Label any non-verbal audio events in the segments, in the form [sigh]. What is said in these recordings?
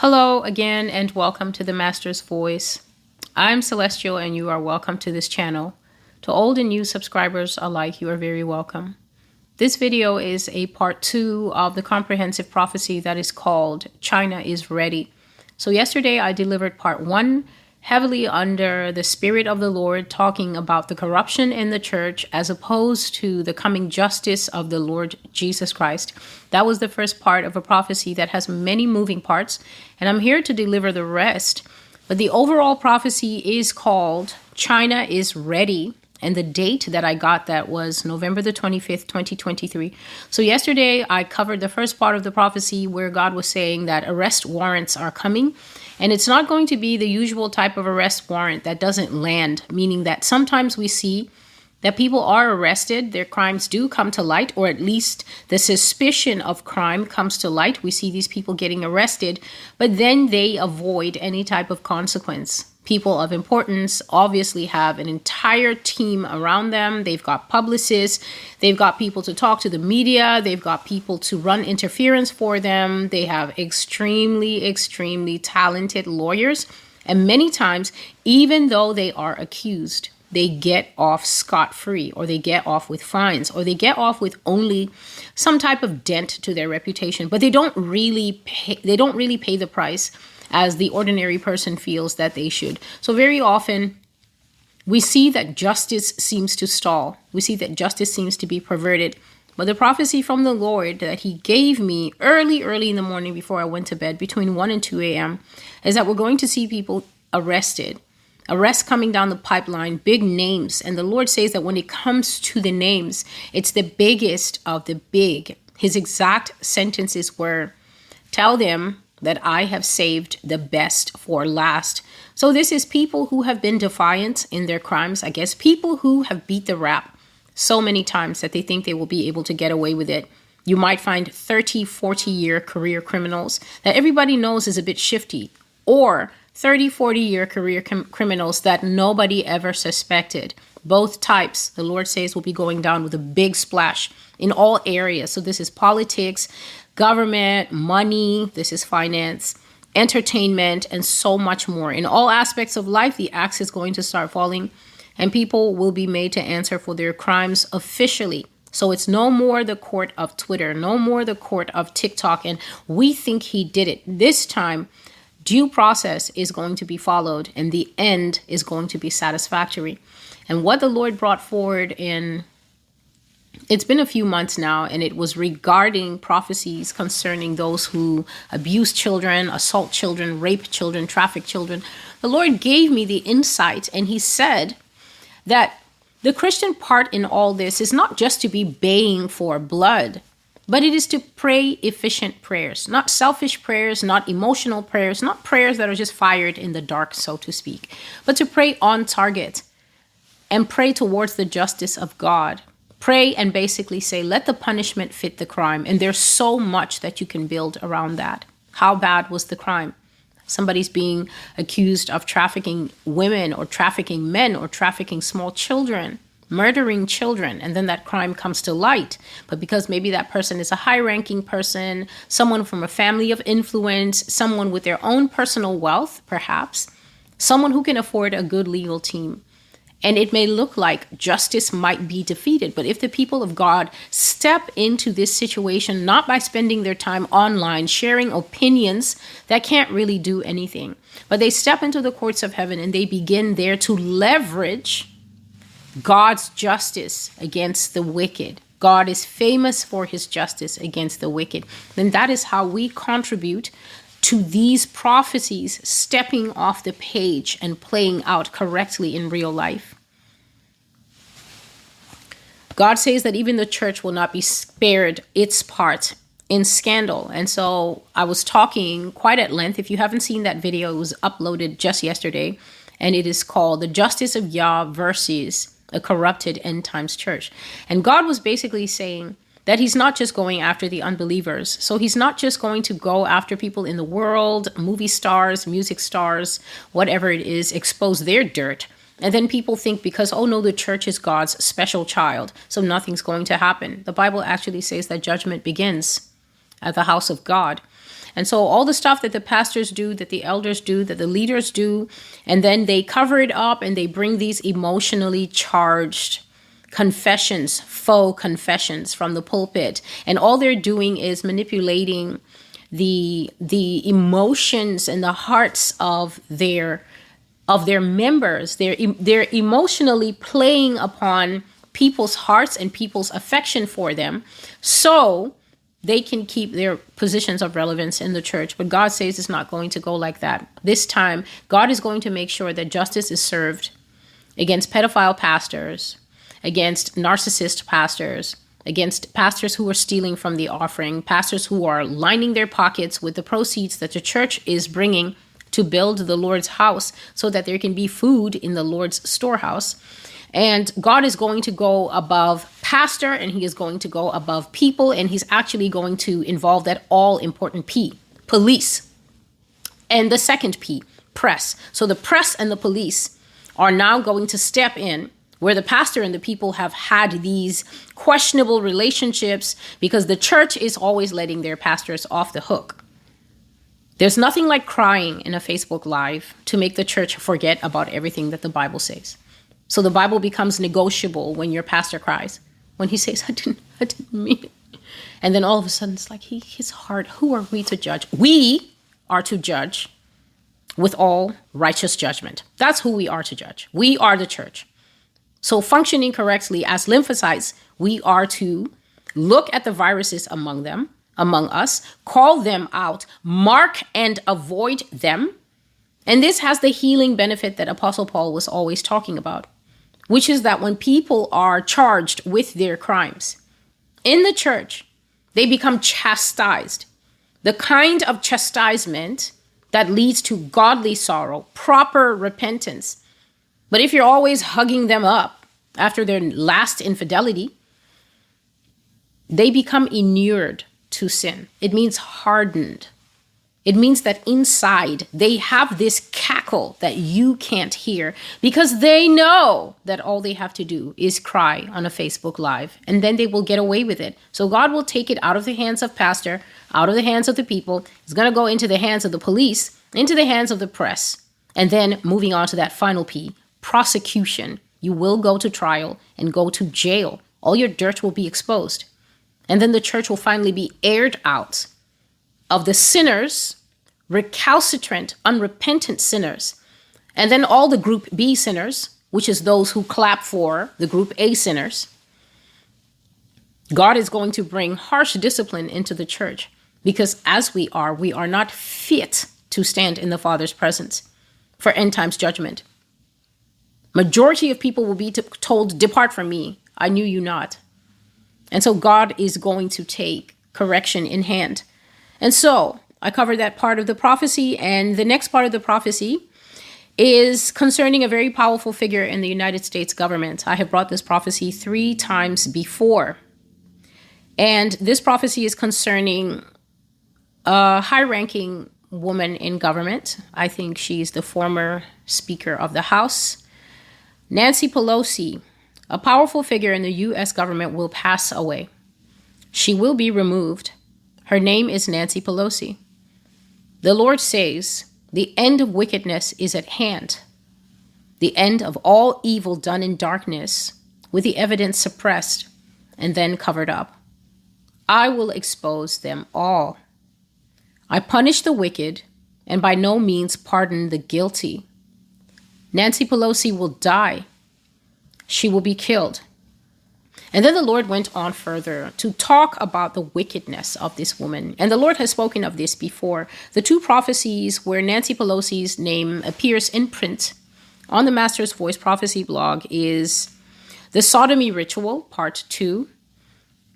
Hello again, and welcome to the Master's Voice. I'm Celestial, and you are welcome to this channel. To old and new subscribers alike, you are very welcome. This video is a part two of the comprehensive prophecy that is called China is Ready. So, yesterday I delivered part one heavily under the Spirit of the Lord, talking about the corruption in the church as opposed to the coming justice of the Lord Jesus Christ. That was the first part of a prophecy that has many moving parts, and I'm here to deliver the rest. But the overall prophecy is called China is Ready. And the date that I got that was November the 25th, 2023. So, yesterday I covered the first part of the prophecy where God was saying that arrest warrants are coming and it's not going to be the usual type of arrest warrant that doesn't land, meaning that sometimes we see that people are arrested, their crimes do come to light, or at least the suspicion of crime comes to light. We see these people getting arrested, but then they avoid any type of consequence people of importance obviously have an entire team around them. They've got publicists, they've got people to talk to the media, they've got people to run interference for them. They have extremely, extremely talented lawyers. And many times, even though they are accused, they get off scot free, or they get off with fines, or they get off with only some type of dent to their reputation. But they don't really pay, they don't really pay the price as the ordinary person feels that they should. So, very often, we see that justice seems to stall. We see that justice seems to be perverted. But the prophecy from the Lord that He gave me early, early in the morning before I went to bed, between 1 and 2 a.m., is that we're going to see people arrested. Arrests coming down the pipeline, big names. And the Lord says that when it comes to the names, it's the biggest of the big. His exact sentences were Tell them that I have saved the best for last. So, this is people who have been defiant in their crimes, I guess, people who have beat the rap so many times that they think they will be able to get away with it. You might find 30, 40 year career criminals that everybody knows is a bit shifty, or 30, 40 year career com- criminals that nobody ever suspected. Both types, the Lord says, will be going down with a big splash in all areas. So, this is politics, government, money, this is finance, entertainment, and so much more. In all aspects of life, the axe is going to start falling, and people will be made to answer for their crimes officially. So it's no more the court of Twitter, no more the court of TikTok, and we think he did it. This time, due process is going to be followed, and the end is going to be satisfactory. And what the Lord brought forward in it's been a few months now, and it was regarding prophecies concerning those who abuse children, assault children, rape children, traffic children. The Lord gave me the insight, and He said that the Christian part in all this is not just to be baying for blood, but it is to pray efficient prayers, not selfish prayers, not emotional prayers, not prayers that are just fired in the dark, so to speak, but to pray on target and pray towards the justice of God pray and basically say, let the punishment fit the crime. And there's so much that you can build around that. How bad was the crime? Somebody's being accused of trafficking women or trafficking men or trafficking small children, murdering children, and then that crime comes to light. But because maybe that person is a high ranking person, someone from a family of influence, someone with their own personal wealth, perhaps, someone who can afford a good legal team, and it may look like justice might be defeated. But if the people of God step into this situation not by spending their time online sharing opinions that can't really do anything, but they step into the courts of heaven and they begin there to leverage God's justice against the wicked. God is famous for his justice against the wicked. Then that is how we contribute to these prophecies stepping off the page and playing out correctly in real life. God says that even the church will not be spared its part in scandal. And so I was talking quite at length. If you haven't seen that video, it was uploaded just yesterday, and it is called The Justice of Yah versus a Corrupted End Times Church. And God was basically saying, that he's not just going after the unbelievers. So he's not just going to go after people in the world, movie stars, music stars, whatever it is, expose their dirt. And then people think because, oh no, the church is God's special child, so nothing's going to happen. The Bible actually says that judgment begins at the house of God. And so all the stuff that the pastors do, that the elders do, that the leaders do, and then they cover it up and they bring these emotionally charged confessions, faux confessions from the pulpit. And all they're doing is manipulating the the emotions and the hearts of their of their members. They're they're emotionally playing upon people's hearts and people's affection for them. So they can keep their positions of relevance in the church. But God says it's not going to go like that. This time, God is going to make sure that justice is served against pedophile pastors, against narcissist pastors, against pastors who are stealing from the offering, pastors who are lining their pockets with the proceeds that the church is bringing to build the Lord's house so that there can be food in the Lord's storehouse. And God is going to go above pastor and he is going to go above people and he's actually going to involve that all important P, police. And the second P, press. So the press and the police are now going to step in where the pastor and the people have had these questionable relationships because the church is always letting their pastors off the hook. There's nothing like crying in a Facebook Live to make the church forget about everything that the Bible says. So the Bible becomes negotiable when your pastor cries. When he says, I didn't, I didn't mean it. And then all of a sudden it's like, he, his heart, who are we to judge? We are to judge with all righteous judgment. That's who we are to judge. We are the church. So, functioning correctly as lymphocytes, we are to look at the viruses among them, among us, call them out, mark and avoid them. And this has the healing benefit that Apostle Paul was always talking about, which is that when people are charged with their crimes in the church, they become chastised. The kind of chastisement that leads to godly sorrow, proper repentance, but if you're always hugging them up after their last infidelity, they become inured to sin. It means hardened. It means that inside they have this cackle that you can't hear because they know that all they have to do is cry on a Facebook Live and then they will get away with it. So God will take it out of the hands of pastor, out of the hands of the people. It's going to go into the hands of the police, into the hands of the press. And then moving on to that final P, prosecution. You will go to trial and go to jail. All your dirt will be exposed. And then the church will finally be aired out of the sinners, recalcitrant, unrepentant sinners. And then all the group B sinners, which is those who clap for the group A sinners. God is going to bring harsh discipline into the church because as we are, we are not fit to stand in the Father's presence for end times judgment. Majority of people will be told, Depart from me. I knew you not. And so God is going to take correction in hand. And so I covered that part of the prophecy. And the next part of the prophecy is concerning a very powerful figure in the United States government. I have brought this prophecy three times before. And this prophecy is concerning a high ranking woman in government. I think she's the former Speaker of the House. Nancy Pelosi, a powerful figure in the U.S. government, will pass away. She will be removed. Her name is Nancy Pelosi. The Lord says, The end of wickedness is at hand, the end of all evil done in darkness, with the evidence suppressed and then covered up. I will expose them all. I punish the wicked and by no means pardon the guilty. Nancy Pelosi will die. She will be killed. And then the Lord went on further to talk about the wickedness of this woman. And the Lord has spoken of this before. The two prophecies where Nancy Pelosi's name appears in print on the Master's Voice prophecy blog is the sodomy ritual, part two,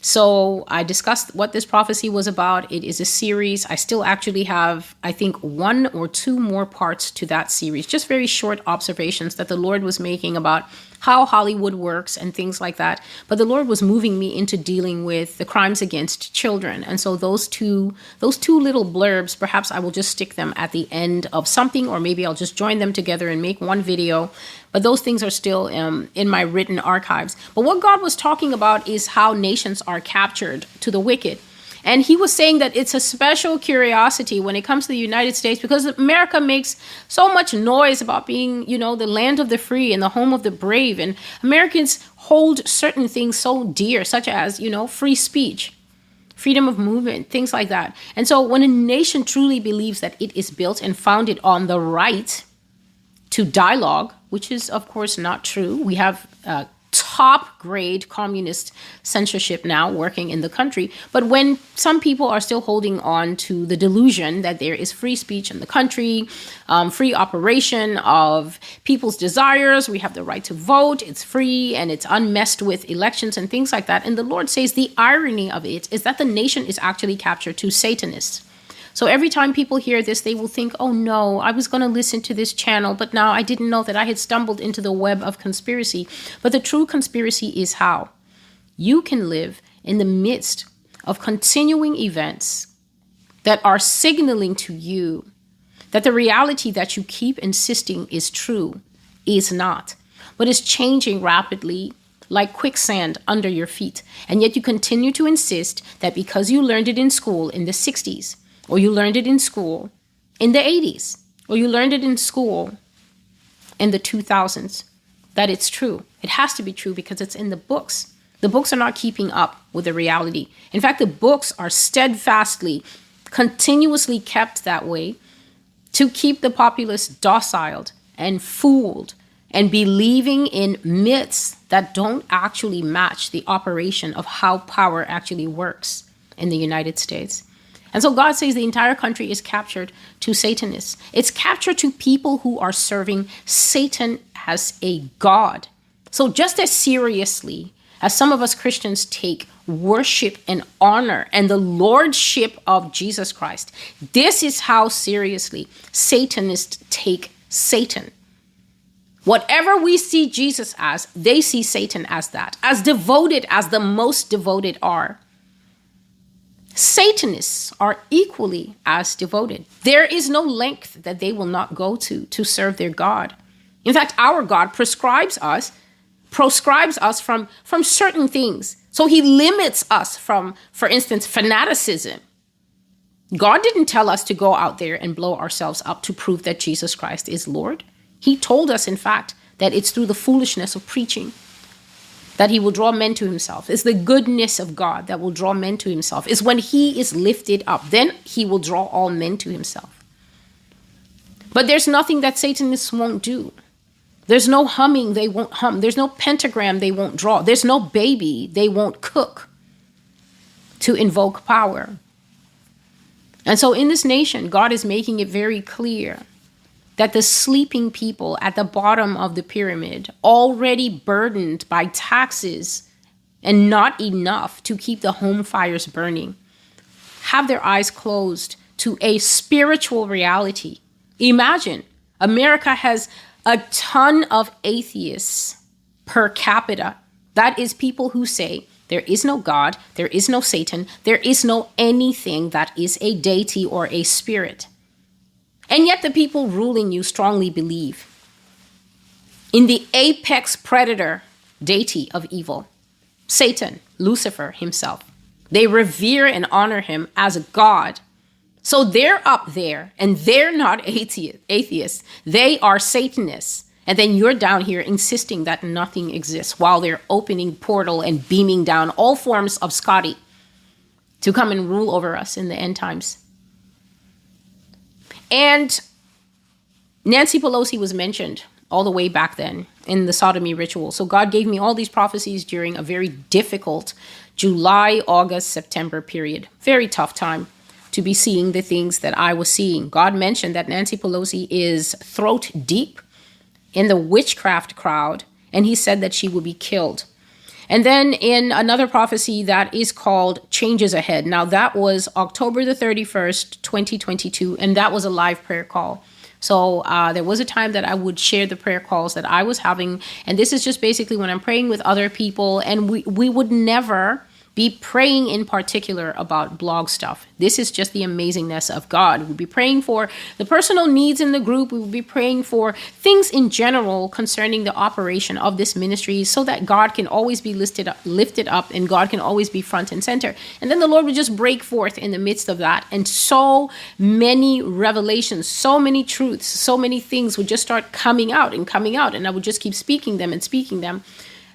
so I discussed what this prophecy was about. It is a series. I still actually have, I think, one or two more parts to that series, just very short observations that the Lord was making about how Hollywood works and things like that. But the Lord was moving me into dealing with the crimes against children. And so those two those two little blurbs, perhaps I will just stick them at the end of something or maybe I'll just join them together and make one video. But those things are still um, in my written archives. But what God was talking about is how nations are captured to the wicked. And he was saying that it's a special curiosity when it comes to the United States because America makes so much noise about being, you know, the land of the free and the home of the brave. And Americans hold certain things so dear, such as, you know, free speech, freedom of movement, things like that. And so when a nation truly believes that it is built and founded on the right to dialogue, which is, of course, not true, we have uh, top grade communist censorship now working in the country. But when some people are still holding on to the delusion that there is free speech in the country, um, free operation of people's desires, we have the right to vote, it's free and it's unmessed with elections and things like that. And the Lord says the irony of it is that the nation is actually captured to Satanists. So every time people hear this, they will think, oh no, I was going to listen to this channel, but now I didn't know that I had stumbled into the web of conspiracy. But the true conspiracy is how you can live in the midst of continuing events that are signaling to you that the reality that you keep insisting is true is not, but is changing rapidly like quicksand under your feet. And yet you continue to insist that because you learned it in school in the 60s, or you learned it in school in the 80s, or you learned it in school in the 2000s, that it's true. It has to be true because it's in the books. The books are not keeping up with the reality. In fact, the books are steadfastly, continuously kept that way to keep the populace docile and fooled and believing in myths that don't actually match the operation of how power actually works in the United States. And so God says the entire country is captured to Satanists. It's captured to people who are serving Satan as a God. So just as seriously as some of us Christians take worship and honor and the lordship of Jesus Christ, this is how seriously Satanists take Satan. Whatever we see Jesus as, they see Satan as that, as devoted as the most devoted are. Satanists are equally as devoted. There is no length that they will not go to to serve their God. In fact, our God prescribes us, proscribes us from, from certain things. So he limits us from, for instance, fanaticism. God didn't tell us to go out there and blow ourselves up to prove that Jesus Christ is Lord. He told us, in fact, that it's through the foolishness of preaching that he will draw men to himself. It's the goodness of God that will draw men to himself. It's when he is lifted up, then he will draw all men to himself. But there's nothing that Satanists won't do. There's no humming they won't hum. There's no pentagram they won't draw. There's no baby they won't cook to invoke power. And so in this nation, God is making it very clear that the sleeping people at the bottom of the pyramid, already burdened by taxes and not enough to keep the home fires burning, have their eyes closed to a spiritual reality. Imagine America has a ton of atheists per capita. That is people who say there is no God, there is no Satan, there is no anything that is a deity or a spirit. And yet, the people ruling you strongly believe in the apex predator deity of evil, Satan, Lucifer himself. They revere and honor him as a god. So they're up there and they're not [laughs] atheists, they are Satanists. And then you're down here insisting that nothing exists while they're opening portal and beaming down all forms of Scotty to come and rule over us in the end times. And Nancy Pelosi was mentioned all the way back then in the sodomy ritual. So God gave me all these prophecies during a very difficult July, August, September period. Very tough time to be seeing the things that I was seeing. God mentioned that Nancy Pelosi is throat deep in the witchcraft crowd, and he said that she would be killed. And then in another prophecy that is called Changes Ahead. Now, that was October the 31st, 2022, and that was a live prayer call. So uh, there was a time that I would share the prayer calls that I was having. And this is just basically when I'm praying with other people, and we, we would never be praying in particular about blog stuff. This is just the amazingness of God. We'll be praying for the personal needs in the group. We will be praying for things in general concerning the operation of this ministry so that God can always be listed up, lifted up and God can always be front and center. And then the Lord would just break forth in the midst of that. And so many revelations, so many truths, so many things would just start coming out and coming out. And I would just keep speaking them and speaking them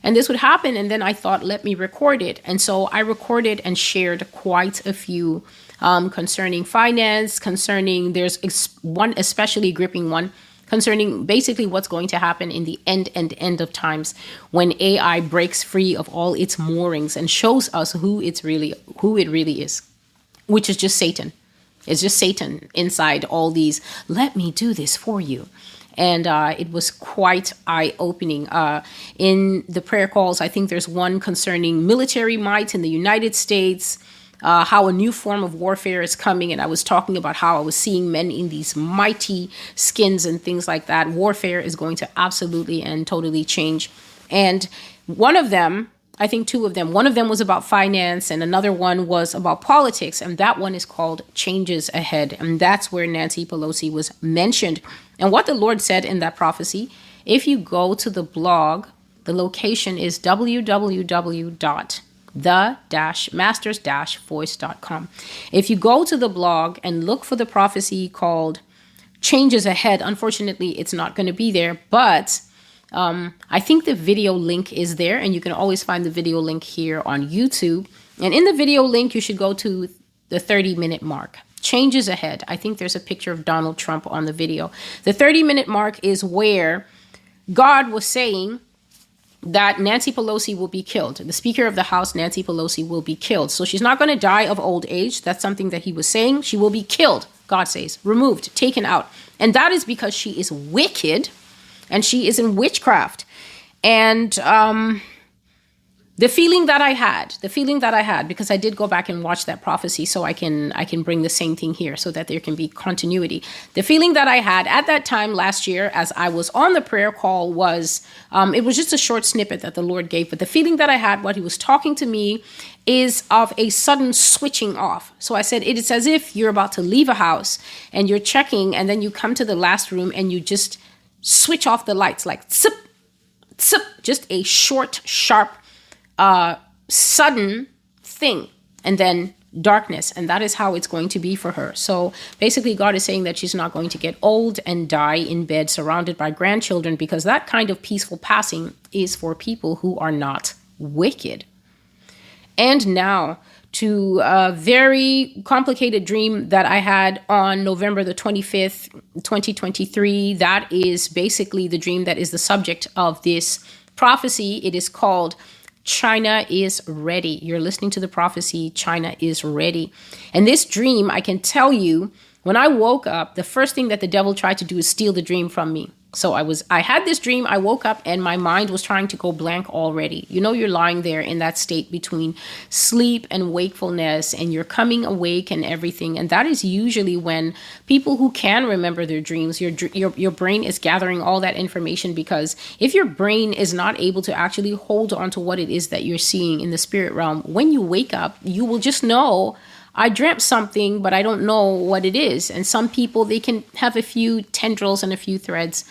and this would happen. And then I thought, let me record it. And so I recorded and shared quite a few um, concerning finance, concerning, there's ex- one especially gripping one concerning basically what's going to happen in the end and end of times when AI breaks free of all its moorings and shows us who it's really who it really is, which is just Satan. It's just Satan inside all these. Let me do this for you and uh, it was quite eye opening. Uh, in the prayer calls, I think there's one concerning military might in the United States. Uh, how a new form of warfare is coming, and I was talking about how I was seeing men in these mighty skins and things like that. Warfare is going to absolutely and totally change. And one of them, I think two of them. One of them was about finance, and another one was about politics. And that one is called Changes Ahead. And that's where Nancy Pelosi was mentioned. And what the Lord said in that prophecy, if you go to the blog, the location is www. www.the-masters-voice.com. If you go to the blog and look for the prophecy called Changes Ahead, unfortunately, it's not going to be there, but um, I think the video link is there, and you can always find the video link here on YouTube. And in the video link, you should go to the 30 minute mark changes ahead. I think there's a picture of Donald Trump on the video. The 30 minute mark is where God was saying that Nancy Pelosi will be killed. The Speaker of the House, Nancy Pelosi, will be killed. So she's not going to die of old age. That's something that he was saying. She will be killed, God says, removed, taken out. And that is because she is wicked and she is in witchcraft. And um, the feeling that I had, the feeling that I had, because I did go back and watch that prophecy, so I can I can bring the same thing here, so that there can be continuity. The feeling that I had at that time last year, as I was on the prayer call, was um, it was just a short snippet that the Lord gave, but the feeling that I had, what He was talking to me, is of a sudden switching off. So I said it is as if you're about to leave a house and you're checking, and then you come to the last room and you just switch off the lights, like zip, zip, just a short, sharp uh, sudden thing and then darkness and that is how it's going to be for her. So basically god is saying that she's not going to get old and die in bed surrounded by grandchildren because that kind of peaceful passing is for people who are not wicked. And now to a very complicated dream that I had on November the 25th, 2023. That is basically the dream that is the subject of this prophecy. It is called China is ready. You're listening to the prophecy, China is ready. And this dream, I can tell you, when I woke up, the first thing that the devil tried to do is steal the dream from me. So I was I had this dream, I woke up and my mind was trying to go blank already. You know you're lying there in that state between sleep and wakefulness and you're coming awake and everything and that is usually when people who can remember their dreams your your your brain is gathering all that information because if your brain is not able to actually hold on to what it is that you're seeing in the spirit realm, when you wake up, you will just know I dreamt something, but I don't know what it is. And some people, they can have a few tendrils and a few threads,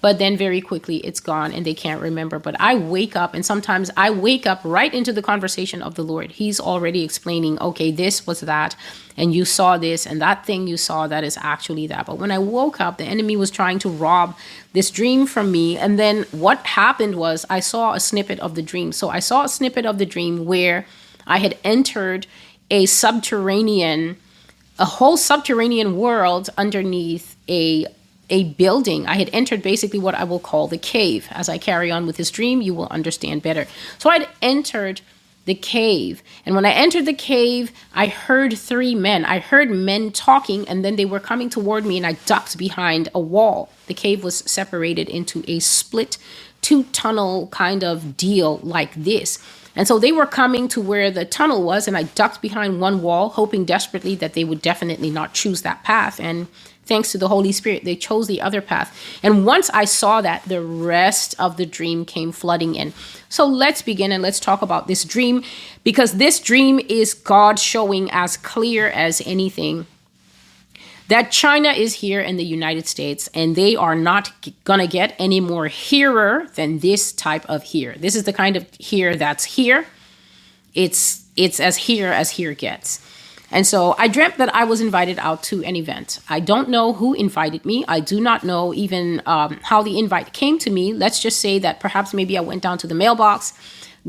but then very quickly it's gone and they can't remember. But I wake up, and sometimes I wake up right into the conversation of the Lord. He's already explaining, okay, this was that, and you saw this, and that thing you saw, that is actually that. But when I woke up, the enemy was trying to rob this dream from me. And then what happened was I saw a snippet of the dream. So I saw a snippet of the dream where I had entered a subterranean, a whole subterranean world underneath a a building. I had entered basically what I will call the cave. As I carry on with this dream, you will understand better. So I'd entered the cave. And when I entered the cave, I heard three men. I heard men talking, and then they were coming toward me, and I ducked behind a wall. The cave was separated into a split two tunnel kind of deal like this. And so they were coming to where the tunnel was, and I ducked behind one wall, hoping desperately that they would definitely not choose that path. And thanks to the Holy Spirit, they chose the other path. And once I saw that, the rest of the dream came flooding in. So let's begin and let's talk about this dream because this dream is God showing as clear as anything that China is here in the United States and they are not gonna get any more hearer than this type of here. This is the kind of here that's here. It's it's as here as here gets. And so I dreamt that I was invited out to an event. I don't know who invited me. I do not know even um, how the invite came to me. Let's just say that perhaps maybe I went down to the mailbox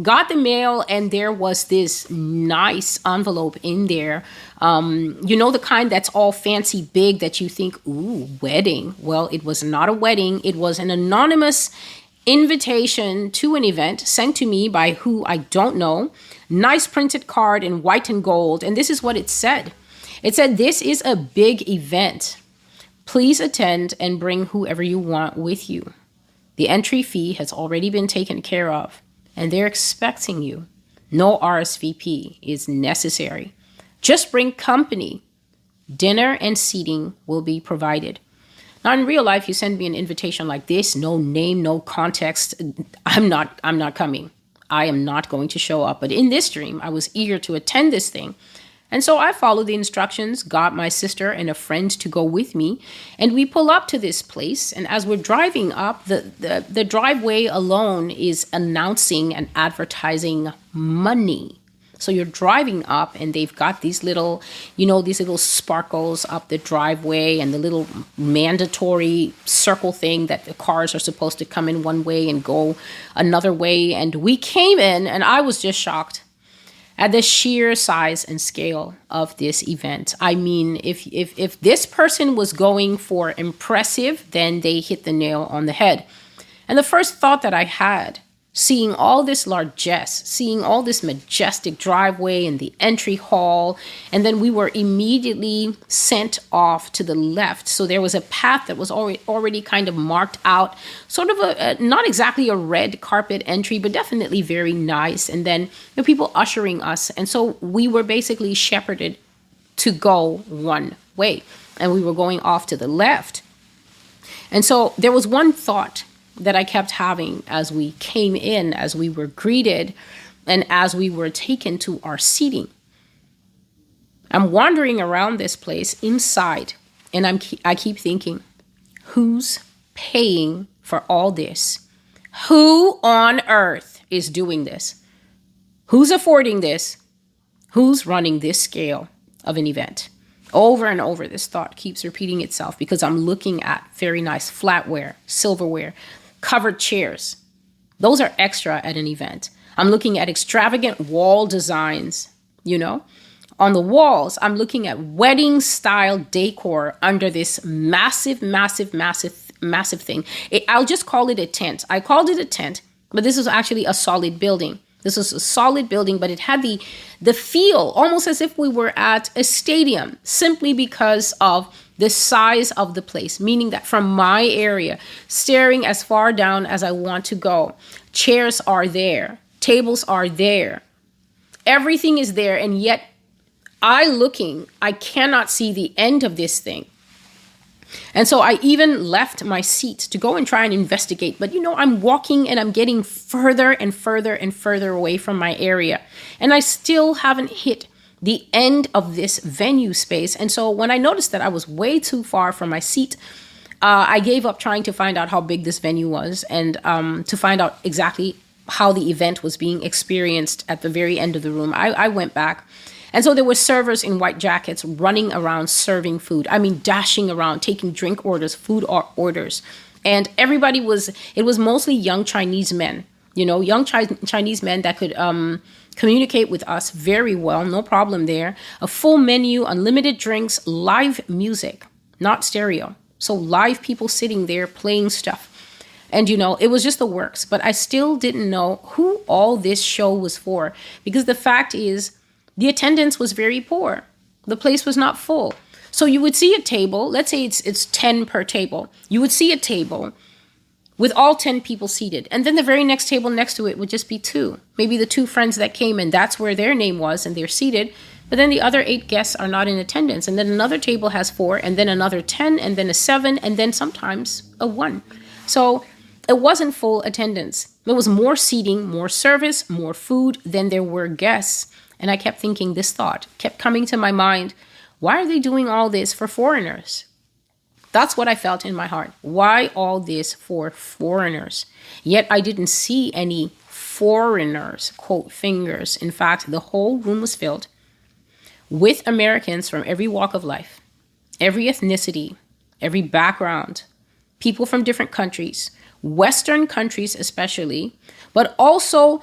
got the mail and there was this nice envelope in there. Um, you know the kind that's all fancy big that you think ooh wedding. Well it was not a wedding. It was an anonymous invitation to an event sent to me by who i don't know. Nice printed card in white and gold and this is what it said. It said this is a big event. Please attend and bring whoever you want with you. The entry fee has already been taken care of and they're expecting you. No RSVP is necessary. Just bring company. Dinner and seating will be provided. Now in real life you send me an invitation like this, no name, no context, I'm not I'm not coming. I am not going to show up. But in this dream, I was eager to attend this thing and so I followed the instructions, got my sister and a friend to go with me, and we pull up to this place. And as we're driving up, the, the, the driveway alone is announcing and advertising money. So you're driving up, and they've got these little, you know, these little sparkles up the driveway, and the little mandatory circle thing that the cars are supposed to come in one way and go another way. And we came in, and I was just shocked at the sheer size and scale of this event. I mean, if if if this person was going for impressive, then they hit the nail on the head. And the first thought that I had seeing all this largesse, seeing all this majestic driveway and the entry hall. And then we were immediately sent off to the left. So there was a path that was already, already kind of marked out, sort of a, a not exactly a red carpet entry, but definitely very nice. And then the people ushering us. And so we were basically shepherded to go one way. And we were going off to the left. And so there was one thought that I kept having as we came in, as we were greeted, and as we were taken to our seating. I'm wandering around this place inside, and I'm I keep thinking, who's paying for all this? Who on earth is doing this? Who's affording this? Who's running this scale of an event? Over and over, this thought keeps repeating itself because I'm looking at very nice flatware, silverware, covered chairs. Those are extra at an event. I'm looking at extravagant wall designs, you know. On the walls, I'm looking at wedding style decor under this massive, massive, massive, massive thing. It, I'll just call it a tent. I called it a tent, but this is actually a solid building. This was a solid building, but it had the the feel almost as if we were at a stadium, simply because of the size of the place, meaning that from my area, staring as far down as I want to go, chairs are there, tables are there, everything is there, and yet I looking, I cannot see the end of this thing. And so I even left my seat to go and try and investigate. But you know, I'm walking and I'm getting further and further and further away from my area. And I still haven't hit the end of this venue space. And so when I noticed that I was way too far from my seat, uh, I gave up trying to find out how big this venue was and um, to find out exactly how the event was being experienced at the very end of the room. I, I went back. And so there were servers in white jackets running around serving food. I mean, dashing around, taking drink orders, food orders. And everybody was, it was mostly young Chinese men, you know, young Chi- Chinese men that could, um, communicate with us very well, no problem there. A full menu, unlimited drinks, live music, not stereo. So live people sitting there playing stuff. And you know, it was just the works, but I still didn't know who all this show was for because the fact is the attendance was very poor. The place was not full. So you would see a table, let's say it's it's 10 per table. You would see a table with all 10 people seated. And then the very next table next to it would just be two. Maybe the two friends that came and that's where their name was and they're seated. But then the other eight guests are not in attendance. And then another table has four, and then another 10, and then a seven, and then sometimes a one. So it wasn't full attendance. There was more seating, more service, more food than there were guests. And I kept thinking this thought, kept coming to my mind why are they doing all this for foreigners? That's what I felt in my heart. Why all this for foreigners? Yet I didn't see any foreigners, quote, fingers. In fact, the whole room was filled with Americans from every walk of life, every ethnicity, every background, people from different countries, Western countries especially, but also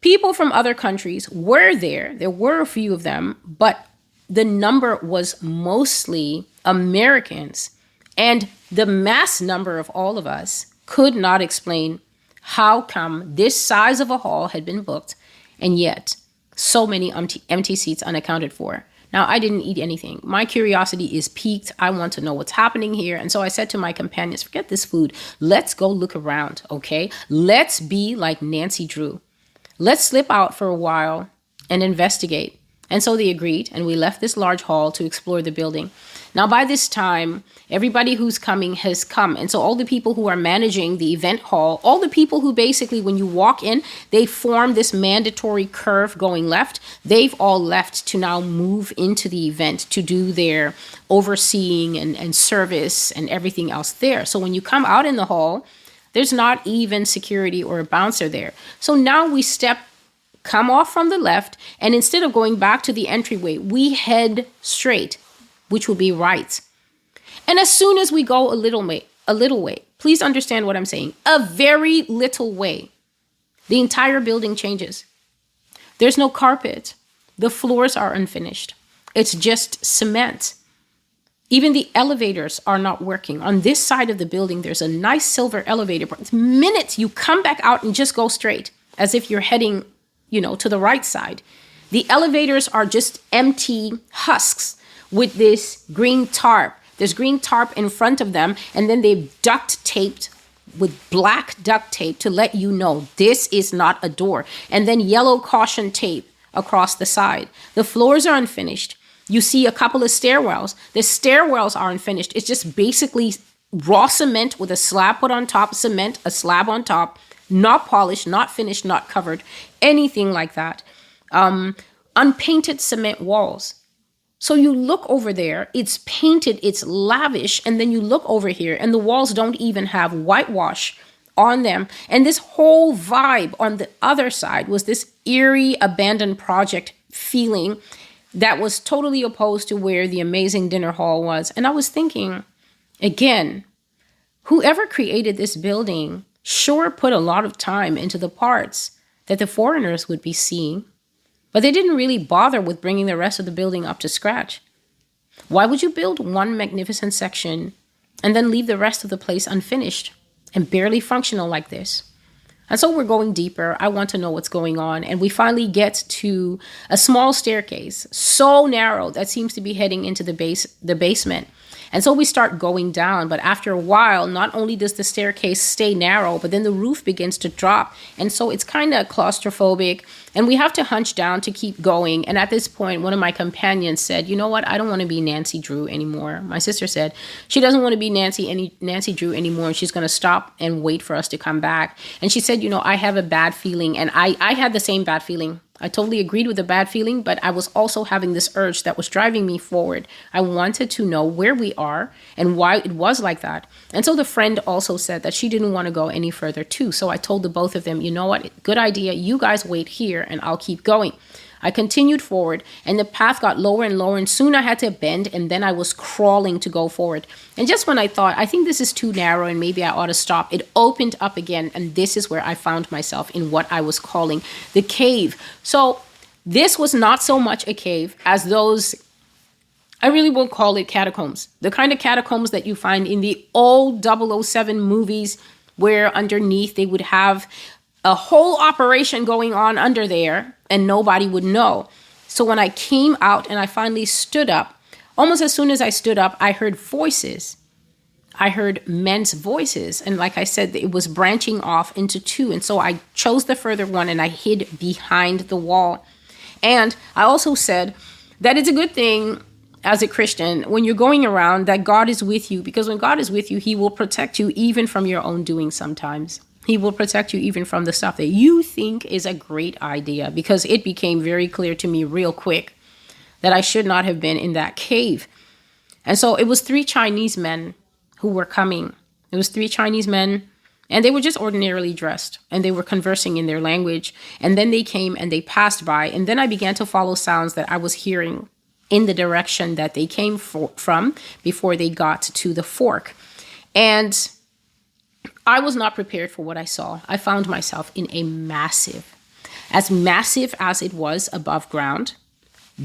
people from other countries were there. There were a few of them, but the number was mostly Americans. And the mass number of all of us could not explain how come this size of a hall had been booked and yet so many empty, empty seats unaccounted for. Now, I didn't eat anything. My curiosity is piqued. I want to know what's happening here. And so I said to my companions, forget this food. Let's go look around, okay? Let's be like Nancy Drew. Let's slip out for a while and investigate. And so they agreed, and we left this large hall to explore the building. Now, by this time, everybody who's coming has come. And so, all the people who are managing the event hall, all the people who basically, when you walk in, they form this mandatory curve going left, they've all left to now move into the event to do their overseeing and, and service and everything else there. So, when you come out in the hall, there's not even security or a bouncer there. So now we step come off from the left, and instead of going back to the entryway, we head straight, which will be right. And as soon as we go a little way, a little way, please understand what I'm saying, a very little way, the entire building changes. There's no carpet. The floors are unfinished. It's just cement. Even the elevators are not working. On this side of the building, there's a nice silver elevator, but minutes you come back out and just go straight as if you're heading you know, to the right side. The elevators are just empty husks with this green tarp. There's green tarp in front of them, and then they've duct taped with black duct tape to let you know this is not a door. And then yellow caution tape across the side. The floors are unfinished. You see a couple of stairwells. The stairwells are unfinished. It's just basically raw cement with a slab put on top, cement, a slab on top, not polished, not finished, not covered, anything like that. Um, unpainted cement walls. So you look over there, it's painted, it's lavish, and then you look over here, and the walls don't even have whitewash on them. And this whole vibe on the other side was this eerie abandoned project feeling that was totally opposed to where the amazing dinner hall was. And I was thinking, again, whoever created this building sure put a lot of time into the parts that the foreigners would be seeing, but they didn't really bother with bringing the rest of the building up to scratch. Why would you build one magnificent section and then leave the rest of the place unfinished and barely functional like this? And so we're going deeper. I want to know what's going on. And we finally get to a small staircase, so narrow that seems to be heading into the base the basement. And so we start going down. But after a while, not only does the staircase stay narrow, but then the roof begins to drop. And so it's kind of claustrophobic. And we have to hunch down to keep going. And at this point, one of my companions said, You know what? I don't want to be Nancy Drew anymore. My sister said she doesn't want to be Nancy any Nancy Drew anymore. And she's going to stop and wait for us to come back. And she said, You know, I have a bad feeling. And I, I had the same bad feeling I totally agreed with the bad feeling, but I was also having this urge that was driving me forward. I wanted to know where we are and why it was like that. And so the friend also said that she didn't want to go any further too. So I told the both of them, you know what, good idea. You guys wait here and I'll keep going. I continued forward, and the path got lower and lower, and soon I had to bend, and then I was crawling to go forward. And just when I thought, I think this is too narrow and maybe I ought to stop, it opened up again, and this is where I found myself in what I was calling the cave. So this was not so much a cave as those I really will call it catacombs. The kind of catacombs that you find in the old 007 movies where underneath they would have a whole operation going on under there and nobody would know. So when I came out and I finally stood up, almost as soon as I stood up, I heard voices. I heard men's voices. And like I said, it was branching off into two. And so I chose the further one and I hid behind the wall. And I also said that it's a good thing as a Christian when you're going around that God is with you because when God is with you, He will protect you even from your own doing sometimes. He will protect you even from the stuff that you think is a great idea because it became very clear to me real quick that I should not have been in that cave. And so it was three Chinese men who were coming. It was three Chinese men and they were just ordinarily dressed and they were conversing in their language. And then they came and they passed by. And then I began to follow sounds that I was hearing in the direction that they came for, from before they got to the fork. And I was not prepared for what I saw. I found myself in a massive, as massive as it was above ground,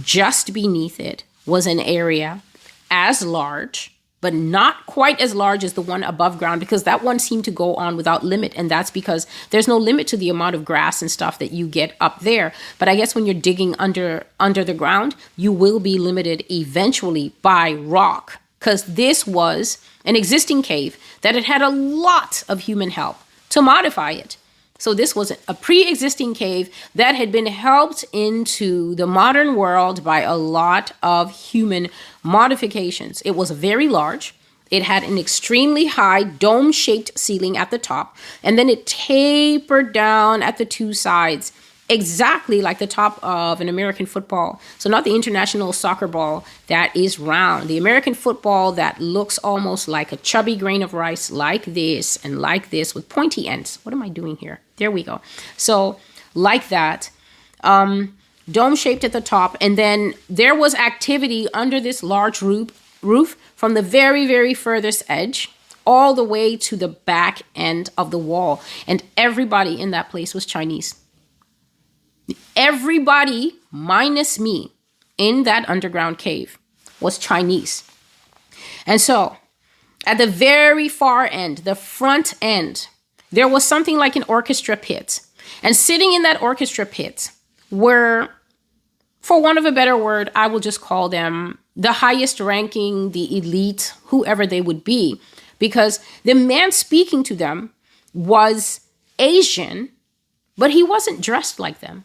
just beneath it was an area as large but not quite as large as the one above ground because that one seemed to go on without limit. And that's because there's no limit to the amount of grass and stuff that you get up there. But I guess when you're digging under under the ground, you will be limited eventually by rock. Because this was an existing cave that had had a lot of human help to modify it. So this was a pre-existing cave that had been helped into the modern world by a lot of human modifications. It was very large. It had an extremely high dome shaped ceiling at the top, and then it tapered down at the two sides exactly like the top of an American football. So, not the international soccer ball that is round, the American football that looks almost like a chubby grain of rice, like this and like this with pointy ends. What am I doing here? There we go. So, like that. Um, dome shaped at the top, and then there was activity under this large roof, roof from the very, very furthest edge all the way to the back end of the wall. And everybody in that place was Chinese. Everybody minus me in that underground cave was Chinese. And so, at the very far end, the front end, there was something like an orchestra pit. And sitting in that orchestra pit were, for want of a better word, I will just call them the highest ranking, the elite, whoever they would be, because the man speaking to them was Asian, but he wasn't dressed like them.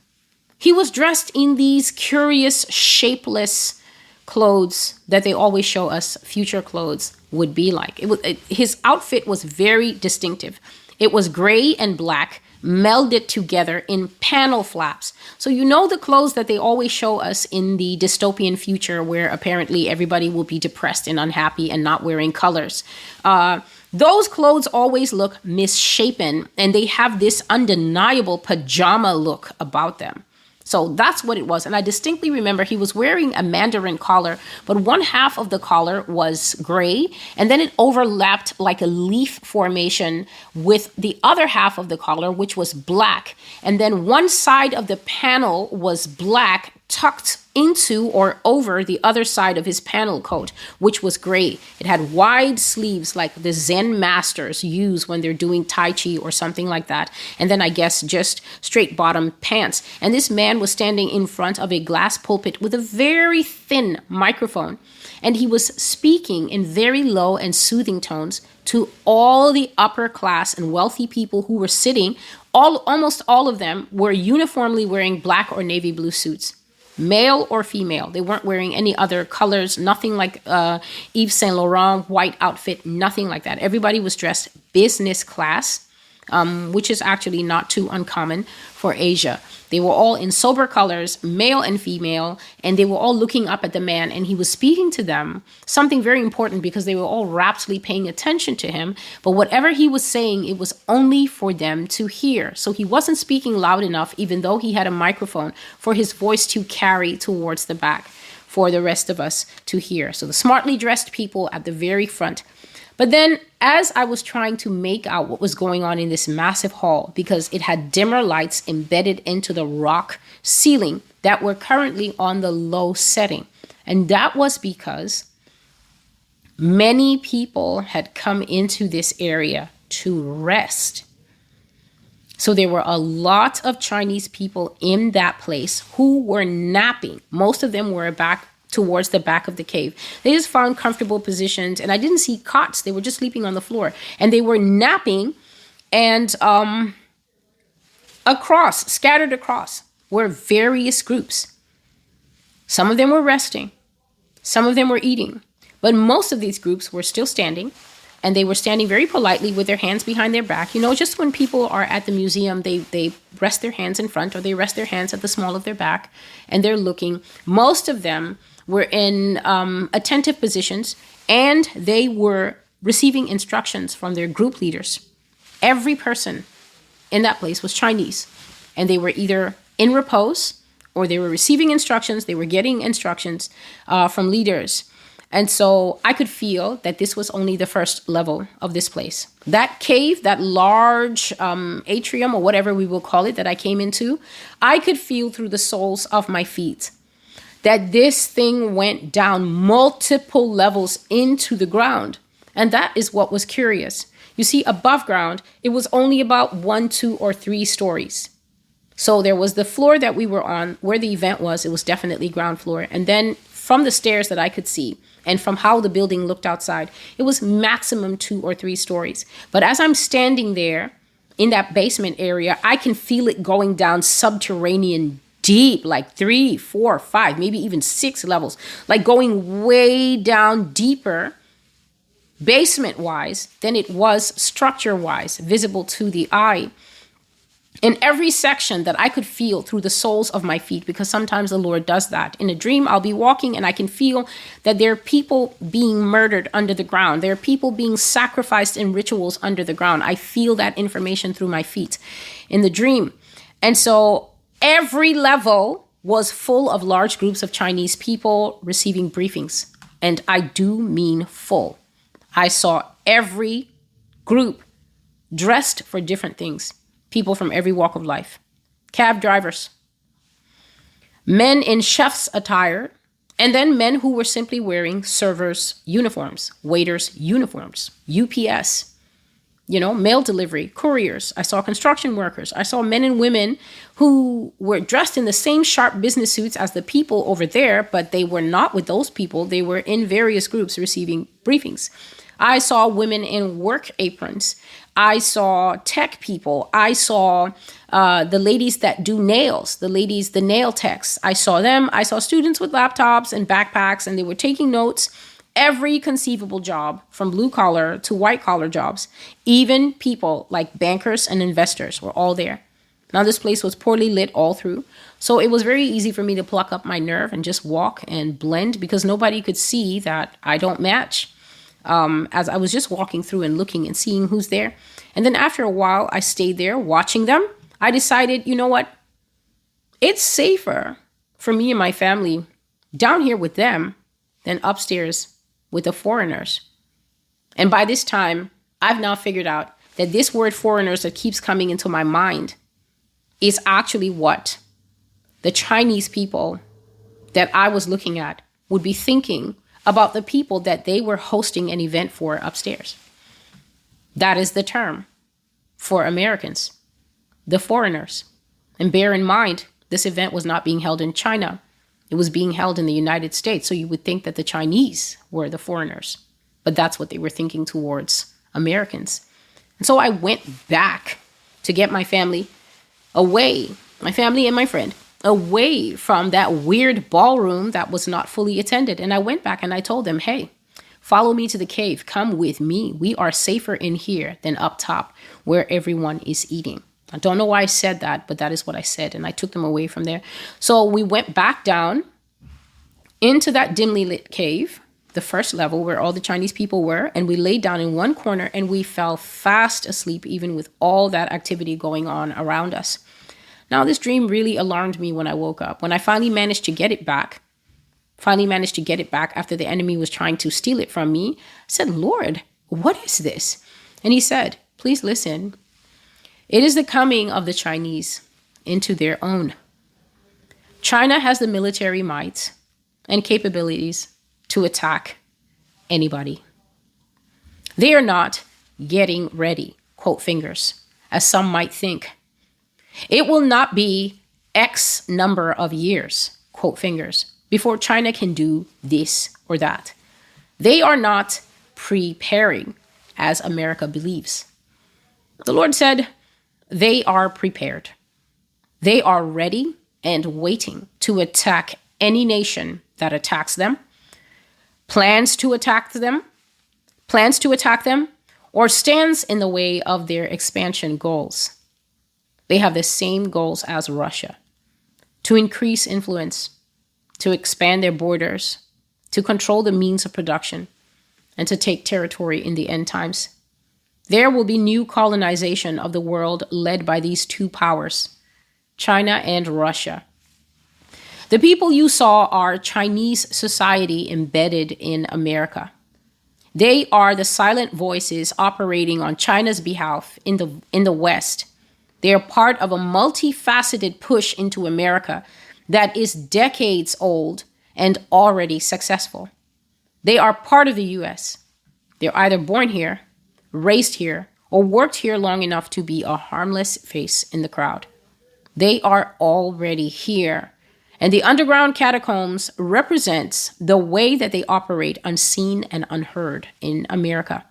He was dressed in these curious, shapeless clothes that they always show us future clothes would be like. It was it, his outfit was very distinctive. It was gray and black melded together in panel flaps. So you know the clothes that they always show us in the dystopian future where apparently everybody will be depressed and unhappy and not wearing colors. Uh, those clothes always look misshapen and they have this undeniable pajama look about them. So that's what it was. And I distinctly remember he was wearing a mandarin collar, but one half of the collar was gray, and then it overlapped like a leaf formation with the other half of the collar, which was black. And then one side of the panel was black tucked into or over the other side of his panel coat, which was gray. It had wide sleeves like the Zen masters use when they're doing Tai Chi or something like that. And then I guess just straight bottom pants. And this man was standing in front of a glass pulpit with a very thin microphone. And he was speaking in very low and soothing tones to all the upper class and wealthy people who were sitting. All, almost all of them were uniformly wearing black or navy blue suits male or female. They weren't wearing any other colors, nothing like uh, Yves Saint Laurent white outfit, nothing like that. Everybody was dressed business class um, which is actually not too uncommon for Asia. They were all in sober colors, male and female, and they were all looking up at the man, and he was speaking to them something very important because they were all raptly paying attention to him. But whatever he was saying, it was only for them to hear. So he wasn't speaking loud enough, even though he had a microphone, for his voice to carry towards the back for the rest of us to hear. So the smartly dressed people at the very front but then, as I was trying to make out what was going on in this massive hall, because it had dimmer lights embedded into the rock ceiling that were currently on the low setting, and that was because many people had come into this area to rest. So there were a lot of Chinese people in that place who were napping. Most of them were back towards the back of the cave. They just found comfortable positions, and I didn't see cots. They were just sleeping on the floor, and they were napping, and um, across, scattered across, were various groups. Some of them were resting, some of them were eating, but most of these groups were still standing and they were standing very politely with their hands behind their back. You know, just when people are at the museum, they they rest their hands in front or they rest their hands at the small of their back, and they're looking. Most of them were in um, attentive positions, and they were receiving instructions from their group leaders. Every person in that place was Chinese, and they were either in repose or they were receiving instructions. They were getting instructions uh, from leaders and so I could feel that this was only the first level of this place. That cave, that large um, atrium or whatever we will call it that I came into, I could feel through the soles of my feet that this thing went down multiple levels into the ground. And that is what was curious. You see, above ground, it was only about one, two, or three stories. So there was the floor that we were on where the event was, it was definitely ground floor. And then from the stairs that I could see, and from how the building looked outside, it was maximum two or three stories. But as I'm standing there in that basement area, I can feel it going down subterranean deep, like three, four, five, maybe even six levels, like going way down deeper basement wise than it was structure wise, visible to the eye in every section that I could feel through the soles of my feet, because sometimes the Lord does that. In a dream, I'll be walking and I can feel that there are people being murdered under the ground. There are people being sacrificed in rituals under the ground. I feel that information through my feet in the dream. And so every level was full of large groups of Chinese people receiving briefings. And I do mean full. I saw every group dressed for different things. People from every walk of life. Cab drivers, men in chef's attire, and then men who were simply wearing servers' uniforms, waiters' uniforms, UPS, you know, mail delivery, couriers. I saw construction workers. I saw men and women who were dressed in the same sharp business suits as the people over there, but they were not with those people. They were in various groups receiving briefings. I saw women in work aprons. I saw tech people. I saw uh, the ladies that do nails, the ladies, the nail techs. I saw them. I saw students with laptops and backpacks, and they were taking notes. Every conceivable job, from blue collar to white collar jobs, even people like bankers and investors were all there. Now, this place was poorly lit all through. So it was very easy for me to pluck up my nerve and just walk and blend because nobody could see that I don't match um, as I was just walking through and looking and seeing who's there. And then after a while, I stayed there watching them. I decided, you know what? It's safer for me and my family down here with them than upstairs with the foreigners. And by this time, I've now figured out that this word foreigners that keeps coming into my mind is actually what the Chinese people that I was looking at would be thinking about the people that they were hosting an event for upstairs. That is the term for Americans, the foreigners. And bear in mind, this event was not being held in China, it was being held in the United States. So you would think that the Chinese were the foreigners, but that's what they were thinking towards Americans. And so I went back to get my family away, my family and my friend, away from that weird ballroom that was not fully attended. And I went back and I told them, hey, follow me to the cave. Come with me. We are safer in here than up top where everyone is eating. I don't know why I said that, but that is what I said. And I took them away from there. So we went back down into that dimly lit cave, the first level where all the Chinese people were. And we laid down in one corner and we fell fast asleep, even with all that activity going on around us. Now, this dream really alarmed me when I woke up. When I finally managed to get it back, finally managed to get it back after the enemy was trying to steal it from me, I said, Lord, what is this? And he said, Please listen. It is the coming of the Chinese into their own. China has the military might and capabilities to attack anybody. They are not getting ready, quote fingers, as some might think. It will not be X number of years, quote fingers, before China can do this or that. They are not preparing as America believes. The Lord said, they are prepared. They are ready and waiting to attack any nation that attacks them, plans to attack them, plans to attack them, or stands in the way of their expansion goals. They have the same goals as Russia to increase influence, to expand their borders, to control the means of production, and to take territory in the end times. There will be new colonization of the world led by these two powers, China and Russia. The people you saw are Chinese society embedded in America. They are the silent voices operating on China's behalf in the, in the West. They are part of a multifaceted push into America that is decades old and already successful. They are part of the US. They're either born here raised here, or worked here long enough to be a harmless face in the crowd. They are already here. And the underground catacombs represents the way that they operate unseen and unheard in America.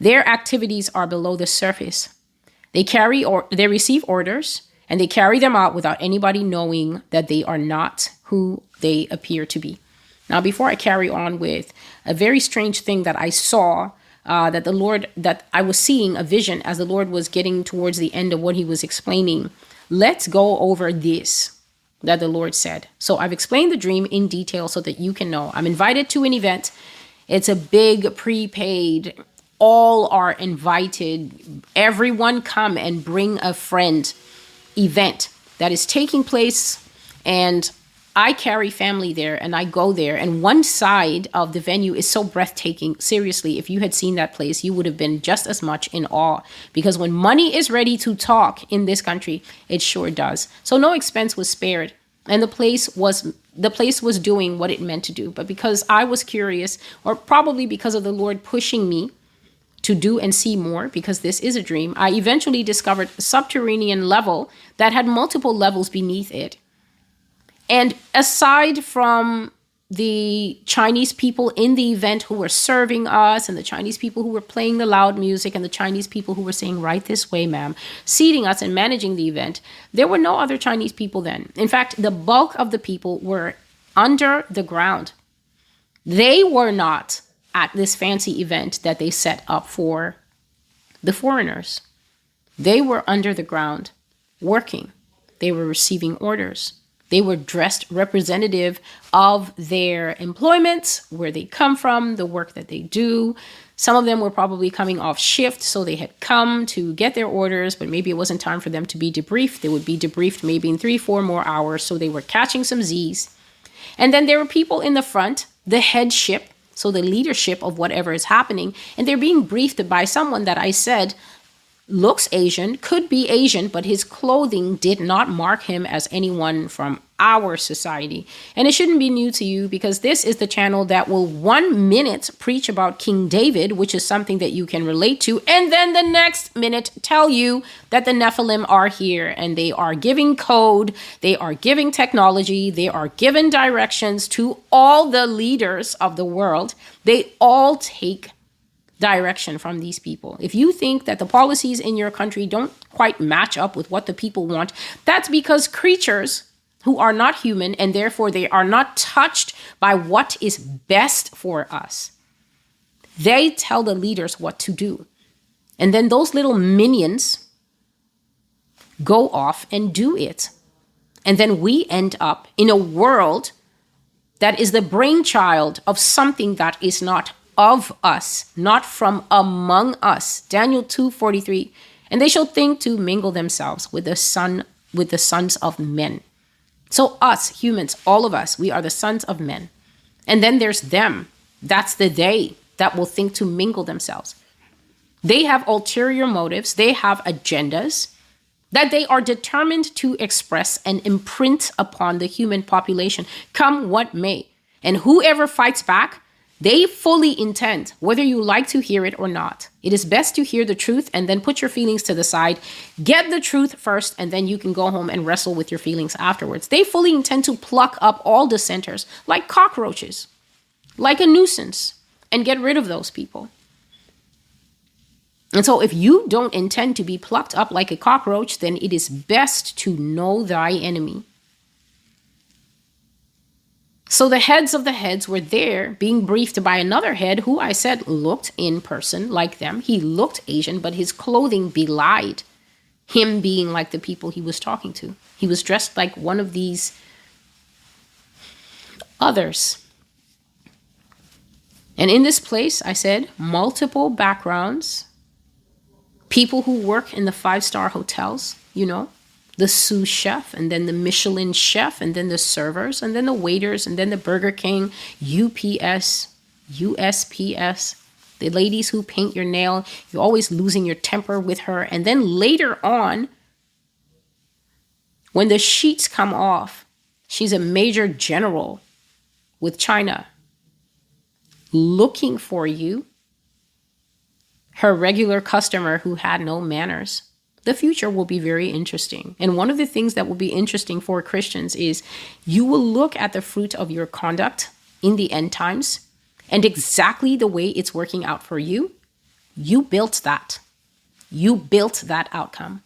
Their activities are below the surface. They carry or they receive orders and they carry them out without anybody knowing that they are not who they appear to be. Now, before I carry on with a very strange thing that I saw uh, that the Lord, that I was seeing a vision as the Lord was getting towards the end of what he was explaining. Let's go over this that the Lord said. So I've explained the dream in detail so that you can know. I'm invited to an event. It's a big prepaid. All are invited. Everyone come and bring a friend event that is taking place and I carry family there and I go there, and one side of the venue is so breathtaking. Seriously, if you had seen that place, you would have been just as much in awe because when money is ready to talk in this country, it sure does. So no expense was spared. And the place was the place was doing what it meant to do. But because I was curious, or probably because of the Lord pushing me to do and see more, because this is a dream, I eventually discovered a subterranean level that had multiple levels beneath it and aside from the Chinese people in the event who were serving us, and the Chinese people who were playing the loud music, and the Chinese people who were saying, Right this way, ma'am, seating us and managing the event, there were no other Chinese people then. In fact, the bulk of the people were under the ground. They were not at this fancy event that they set up for the foreigners. They were under the ground working, they were receiving orders. They were dressed representative of their employment, where they come from, the work that they do. Some of them were probably coming off shift, so they had come to get their orders, but maybe it wasn't time for them to be debriefed. They would be debriefed maybe in three, four more hours, so they were catching some Z's. And then there were people in the front, the headship, so the leadership of whatever is happening, and they're being briefed by someone that I said looks Asian, could be Asian, but his clothing did not mark him as anyone from our society. And it shouldn't be new to you because this is the channel that will one minute preach about King David, which is something that you can relate to, and then the next minute tell you that the Nephilim are here and they are giving code, they are giving technology, they are giving directions to all the leaders of the world. They all take direction from these people. If you think that the policies in your country don't quite match up with what the people want, that's because creatures who are not human and therefore they are not touched by what is best for us. They tell the leaders what to do. And then those little minions go off and do it. And then we end up in a world that is the brainchild of something that is not of us, not from among us. Daniel 2:43. And they shall think to mingle themselves with the son with the sons of men. So us, humans, all of us, we are the sons of men. And then there's them. That's the they that will think to mingle themselves. They have ulterior motives, they have agendas that they are determined to express and imprint upon the human population, come what may. And whoever fights back They fully intend, whether you like to hear it or not. It is best to hear the truth and then put your feelings to the side. Get the truth first, and then you can go home and wrestle with your feelings afterwards. They fully intend to pluck up all dissenters like cockroaches, like a nuisance, and get rid of those people. And so, if you don't intend to be plucked up like a cockroach, then it is best to know thy enemy. So the heads of the heads were there being briefed by another head who I said looked in person like them. He looked Asian, but his clothing belied him being like the people he was talking to. He was dressed like one of these others. And in this place, I said, multiple backgrounds, people who work in the five star hotels, you know, the sous chef and then the Michelin chef and then the servers and then the waiters and then the Burger King, UPS, USPS, the ladies who paint your nail. You're always losing your temper with her. And then later on, when the sheets come off, she's a major general with China looking for you. Her regular customer who had no manners the future will be very interesting. And one of the things that will be interesting for Christians is you will look at the fruit of your conduct in the end times and exactly the way it's working out for you. You built that. You built that outcome.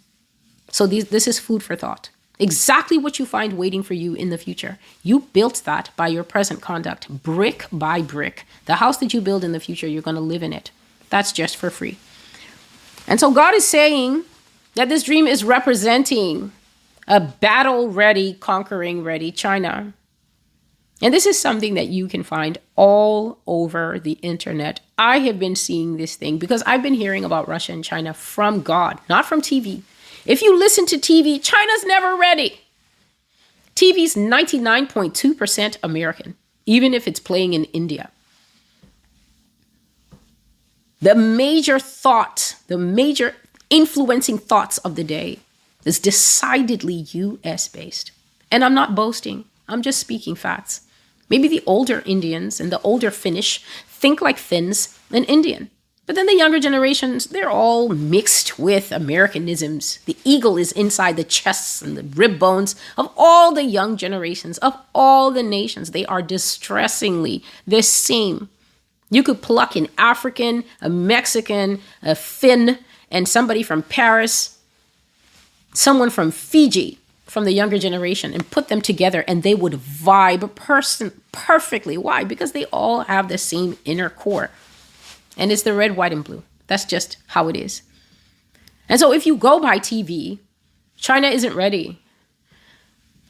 So these, this is food for thought. Exactly what you find waiting for you in the future. You built that by your present conduct, brick by brick. The house that you build in the future, you're going to live in it. That's just for free. And so God is saying, that this dream is representing a battle ready, conquering ready China. And this is something that you can find all over the internet. I have been seeing this thing because I've been hearing about Russia and China from God, not from TV. If you listen to TV, China's never ready. TV's 99.2% American, even if it's playing in India. The major thought, the major influencing thoughts of the day is decidedly US based. And I'm not boasting, I'm just speaking facts. Maybe the older Indians and the older Finnish think like Finns and Indian. But then the younger generations, they're all mixed with Americanisms. The eagle is inside the chests and the rib bones of all the young generations, of all the nations. They are distressingly the same. You could pluck an African, a Mexican, a Finn, and somebody from Paris, someone from Fiji, from the younger generation, and put them together, and they would vibe person perfectly. Why? Because they all have the same inner core, and it's the red, white, and blue. That's just how it is. And so, if you go by TV, China isn't ready.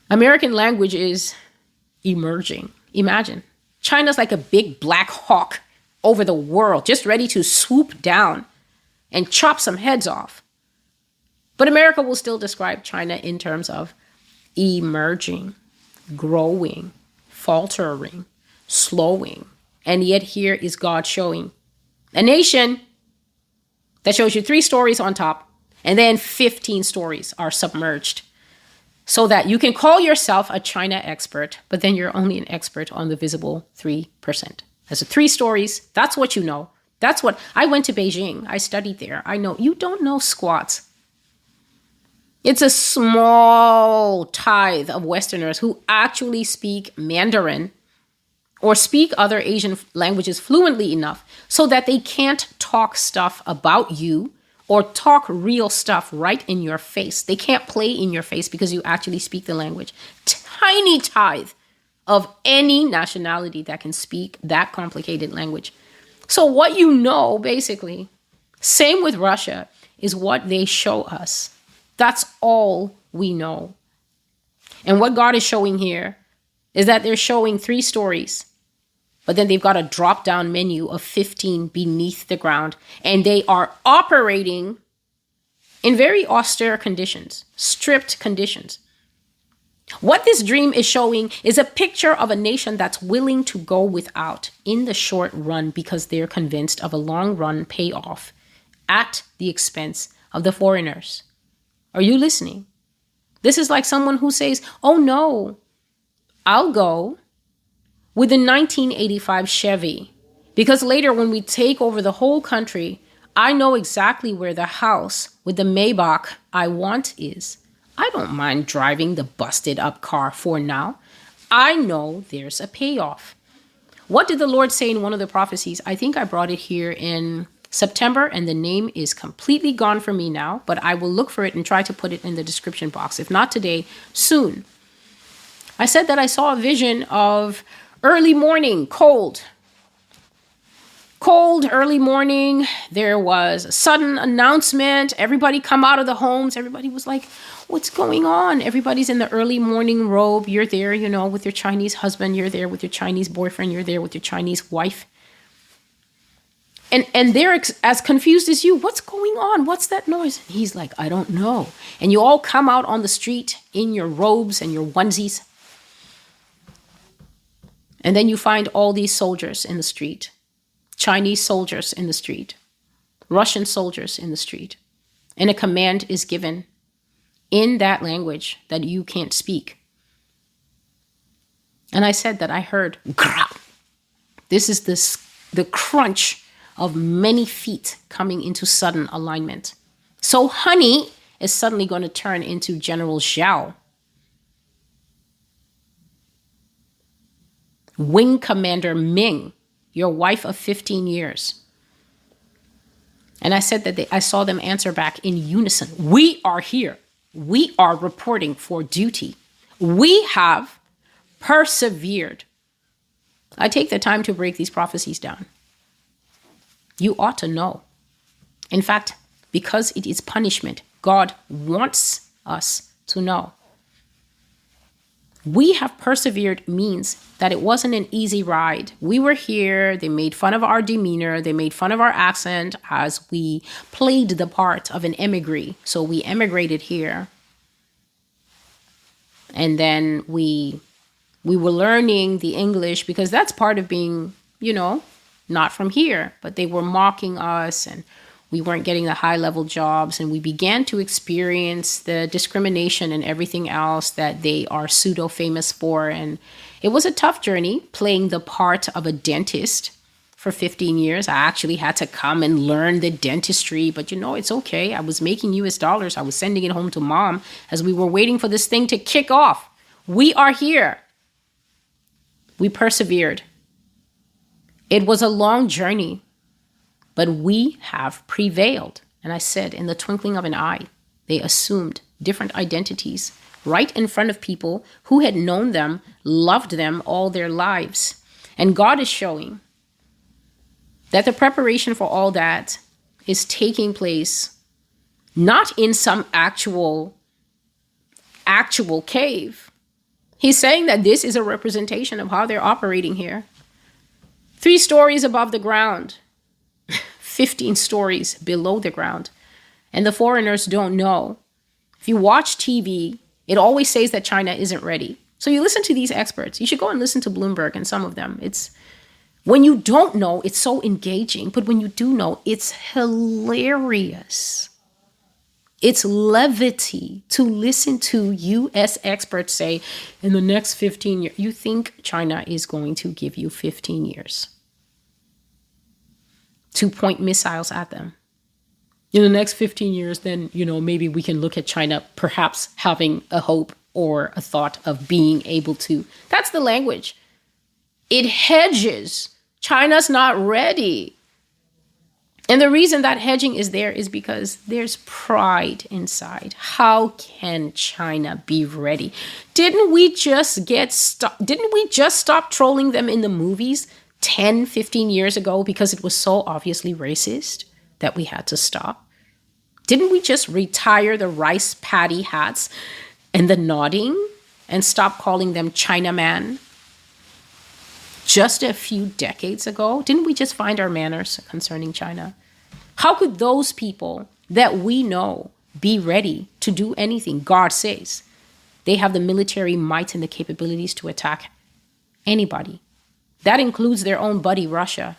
American language is emerging. Imagine China's like a big black hawk over the world, just ready to swoop down and chop some heads off. But America will still describe China in terms of emerging, growing, faltering, slowing. And yet, here is God showing a nation that shows you three stories on top, and then 15 stories are submerged. So that you can call yourself a China expert, but then you're only an expert on the visible 3%. That's three stories, that's what you know. That's what I went to Beijing. I studied there. I know you don't know squats. It's a small tithe of Westerners who actually speak Mandarin or speak other Asian languages fluently enough so that they can't talk stuff about you or talk real stuff right in your face. They can't play in your face because you actually speak the language. Tiny tithe of any nationality that can speak that complicated language. So, what you know, basically, same with Russia, is what they show us. That's all we know. And what God is showing here is that they're showing three stories, but then they've got a drop down menu of 15 beneath the ground, and they are operating in very austere conditions, stripped conditions. What this dream is showing is a picture of a nation that's willing to go without in the short run because they're convinced of a long run payoff at the expense of the foreigners. Are you listening? This is like someone who says, Oh no, I'll go with the 1985 Chevy Because later, when we take over the whole country, I know exactly where the house with the Maybach I want is. I don't mind driving the busted up car for now. I know there's a payoff. What did the Lord say in one of the prophecies? I think I brought it here in September, and the name is completely gone for me now, but I will look for it and try to put it in the description box. If not today, soon. I said that I saw a vision of early morning, cold. Cold, early morning. There was a sudden announcement. Everybody come out of the homes. Everybody was like, What's going on? Everybody's in the early morning robe. You're there, you know, with your Chinese husband. You're there with your Chinese boyfriend. You're there with your Chinese wife and and they're ex- as confused as you what's going on what's that noise and he's like i don't know and you all come out on the street in your robes and your onesies and then you find all these soldiers in the street chinese soldiers in the street russian soldiers in the street and a command is given in that language that you can't speak and i said that i heard this is this the crunch of many feet coming into sudden alignment. So honey is suddenly going to turn into General Zhao. Wing Commander Ming, your wife of 15 years. And I said that they, I saw them answer back in unison We are here. We are reporting for duty. We have persevered. I take the time to break these prophecies down. You ought to know. In fact, because it is punishment, God wants us to know. We have persevered means that it wasn't an easy ride. We were here, they made fun of our demeanor, they made fun of our accent as we played the part of an emigre. So we emigrated here. And then we we were learning the English because that's part of being, you know, not from here, but they were mocking us and we weren't getting the high level jobs and we began to experience the discrimination and everything else that they are pseudo famous for and it was a tough journey playing the part of a dentist for 15 years. I actually had to come and learn the dentistry, but you know, it's okay. I was making US dollars. I was sending it home to mom as we were waiting for this thing to kick off. We are here. We persevered. It was a long journey, but we have prevailed. And I said, in the twinkling of an eye, they assumed different identities right in front of people who had known them, loved them all their lives. And God is showing that the preparation for all that is taking place not in some actual actual cave. He's saying that this is a representation of how they're operating here. Three stories above the ground, 15 stories below the ground. And the foreigners don't know. If you watch TV, it always says that China isn't ready. So you listen to these experts. You should go and listen to Bloomberg and some of them. It's when you don't know, it's so engaging, but when you do know, it's hilarious. It's levity to listen to US experts say in the next 15 years, you think China is going to give you 15 years to point missiles at them. In the next 15 years, then, you know, maybe we can look at China perhaps having a hope or a thought of being able to. That's the language. It hedges. China's not ready. And the reason that hedging is there is because there's pride inside. How can China be ready? Didn't we just get stop didn't we just stop trolling them in the movies? 10, 15 years ago because it was so obviously racist that we had to stop? Didn't we just retire the rice paddy hats and the nodding and stop calling them Chinaman? Just a few decades ago, didn't we just find our manners concerning China? How could those people that we know be ready to do anything God says? They have the military might and the capabilities to attack anybody that includes their own buddy, Russia.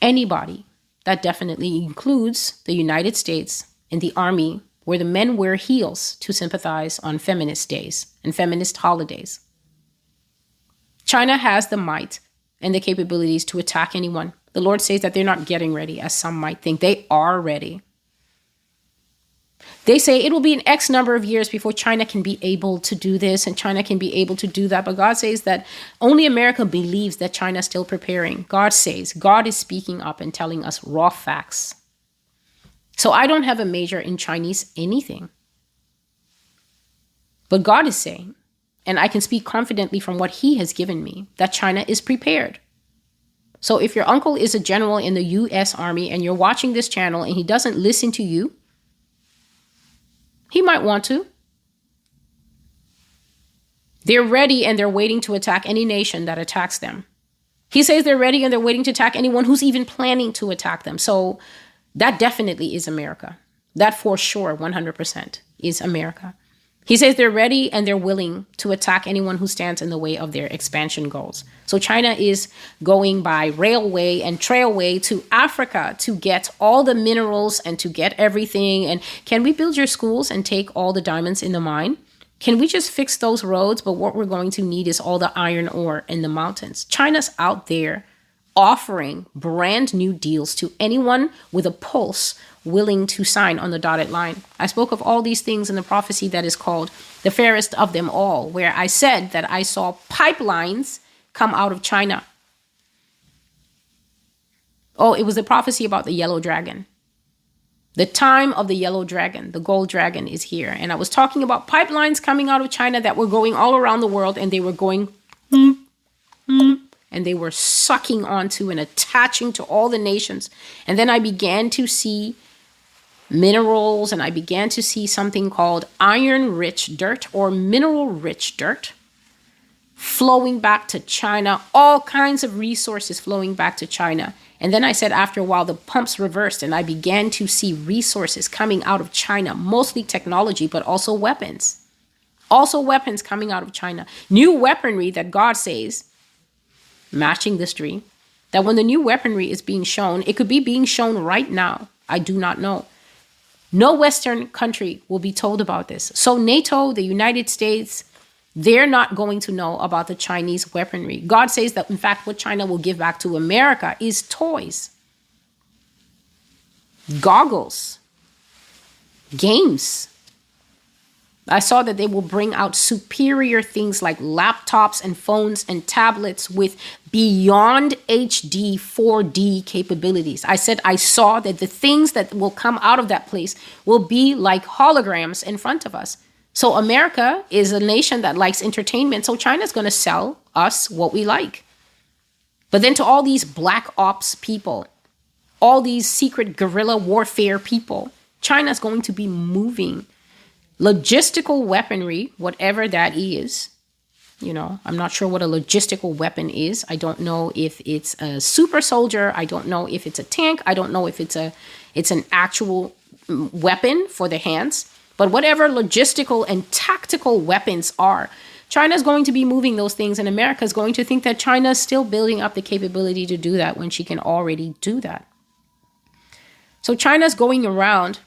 Anybody. That definitely includes the United States and the Army, where the men wear heels to sympathize on feminist days and feminist holidays. China has the might and the capabilities to attack anyone. The Lord says that they're not getting ready, as some might think. They are ready. They say it will be an X number of years before China can be able to do this and China can be able to do that. But God says that only America believes that China is still preparing. God says, God is speaking up and telling us raw facts. So I don't have a major in Chinese anything. But God is saying, and I can speak confidently from what He has given me, that China is prepared. So if your uncle is a general in the US Army and you're watching this channel and he doesn't listen to you, he might want to. They're ready and they're waiting to attack any nation that attacks them. He says they're ready and they're waiting to attack anyone who's even planning to attack them. So that definitely is America. That for sure, 100% is America. He says they're ready and they're willing to attack anyone who stands in the way of their expansion goals. So China is going by railway and trailway to Africa to get all the minerals and to get everything. And can we build your schools and take all the diamonds in the mine? Can we just fix those roads? But what we're going to need is all the iron ore in the mountains. China's out there offering brand new deals to anyone with a pulse willing to sign on the dotted line. I spoke of all these things in the prophecy that is called the fairest of them all, where I said that I saw pipelines come out of China. Oh, it was the prophecy about the yellow dragon. The time of the yellow dragon, the gold dragon is here. And I was talking about pipelines coming out of China that were going all around the world and they were going hmm, hmm, and they were sucking onto and attaching to all the nations. And then I began to see minerals, and I began to see something called iron rich dirt or mineral rich dirt flowing back to China, all kinds of resources flowing back to China. And then I said, after a while, the pumps reversed, and I began to see resources coming out of China, mostly technology, but also weapons. Also, weapons coming out of China. New weaponry that God says, matching this dream, that when the new weaponry is being shown, it could be being shown right now. I do not know. No Western country will be told about this. So, NATO, the United States, they're not going to know about the Chinese weaponry. God says that, in fact, what China will give back to America is toys, goggles, games, I saw that they will bring out superior things like laptops and phones and tablets with beyond HD 4D capabilities. I said I saw that the things that will come out of that place will be like holograms in front of us. So, America is a nation that likes entertainment, so China's going to sell us what we like. But then to all these black ops people, all these secret guerrilla warfare people, China's going to be moving logistical weaponry, whatever that is. You know, I'm not sure what a logistical weapon is. I don't know if it's a super soldier. I don't know if it's a tank. I don't know if it's a it's an actual weapon for the hands. But whatever logistical and tactical weapons are, China is going to be moving those things, and America is going to think that China is still building up the capability to do that when she can already do that. So China's going around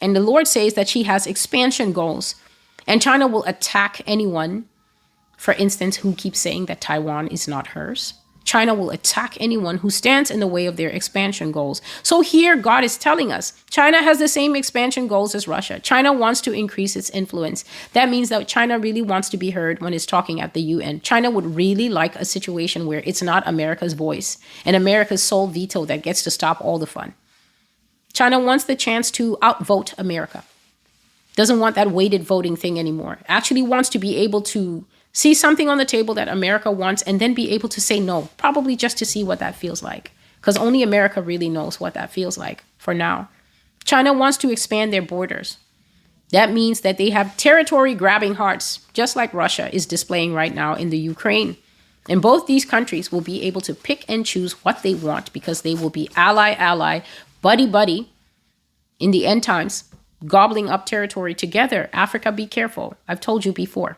and the Lord says that she has expansion goals. And China will attack anyone, for instance, who keeps saying that Taiwan is not hers. China will attack anyone who stands in the way of their expansion goals. So here, God is telling us China has the same expansion goals as Russia. China wants to increase its influence. That means that China really wants to be heard when it's talking at the UN. China would really like a situation where it's not America's voice and America's sole veto that gets to stop all the fun. China wants the chance to outvote America. Doesn't want that weighted voting thing anymore. Actually wants to be able to see something on the table that America wants and then be able to say no, probably just to see what that feels like. Because only America really knows what that feels like for now. China wants to expand their borders. That means that they have territory grabbing hearts, just like Russia is displaying right now in the Ukraine. And both these countries will be able to pick and choose what they want because they will be ally ally buddy buddy in the end times, gobbling up territory together. Africa, be careful. I've told you before.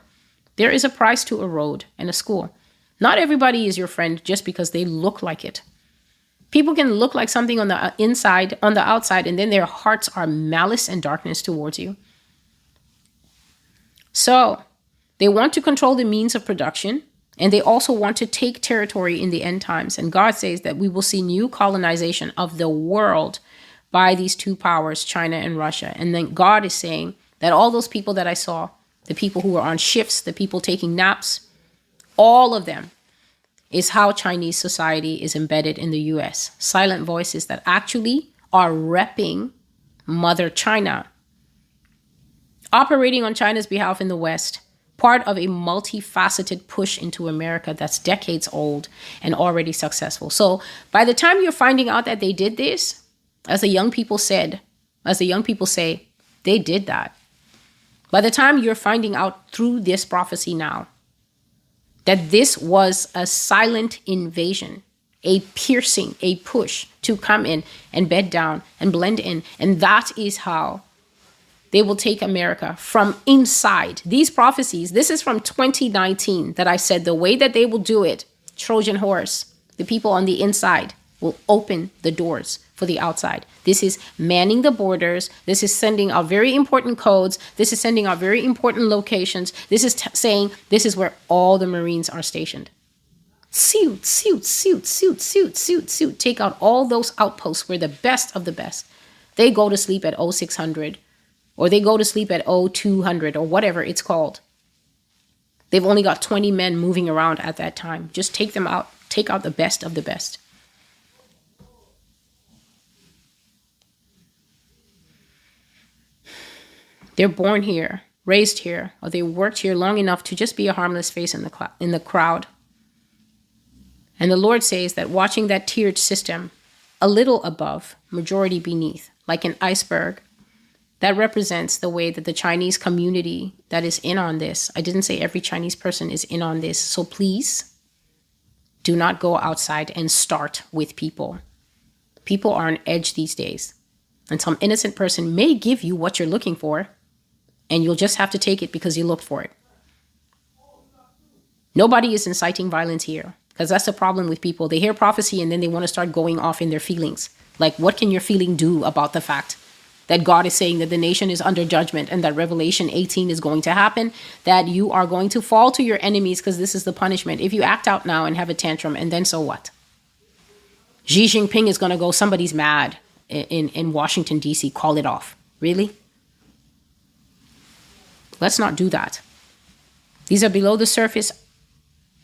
There is a price to a road and a school. Not everybody is your friend just because they look like it. People can look like something on the uh, inside, on the outside, and then their hearts are malice and darkness towards you. So, they want to control the means of production. And they also want to take territory in the end times. And God says that we will see new colonization of the world by these two powers, China and Russia. And then God is saying that all those people that I saw, the people who were on shifts, the people taking naps, all of them is how Chinese society is embedded in the US. Silent voices that actually are repping Mother China, operating on China's behalf in the West, part of a multifaceted push into America that's decades old and already successful. So by the time you're finding out that they did this, as the young people said, as the young people say, they did that. By the time you're finding out through this prophecy now that this was a silent invasion, a piercing, a push to come in and bed down and blend in. And that is how they will take America from inside. These prophecies, this is from 2019 that I said the way that they will do it, Trojan horse, the people on the inside will open the doors for the outside. This is manning the borders. This is sending out very important codes. This is sending out very important locations. This is t- saying this is where all the Marines are stationed. Suit, suit, suit, suit, suit, suit, suit. Take out all those outposts where the best of the best. They go to sleep at 0600 or they go to sleep at 0200 or whatever it's called. They've only got 20 men moving around at that time. Just take them out. Take out the best of the best. They're born here, raised here, or they worked here long enough to just be a harmless face in the, cl- in the crowd. And the Lord says that watching that tiered system, a little above, majority beneath, like an iceberg, that represents the way that the Chinese community that is in on this. I didn't say every Chinese person is in on this. So please do not go outside and start with people. People are on edge these days. And some innocent person may give you what you're looking for, and you'll just have to take it because you looked for it. Nobody is inciting violence here because that's the problem with people. They hear prophecy and then they want to start going off in their feelings. Like, what can your feeling do about the fact that God is saying that the nation is under judgment and that Revelation 18 is going to happen? That you are going to fall to your enemies because this is the punishment. If you act out now and have a tantrum, and then so what? Xi Jinping is going to go, somebody's mad in, in Washington, D.C., call it off. Really? Let's not do that. These are below the surface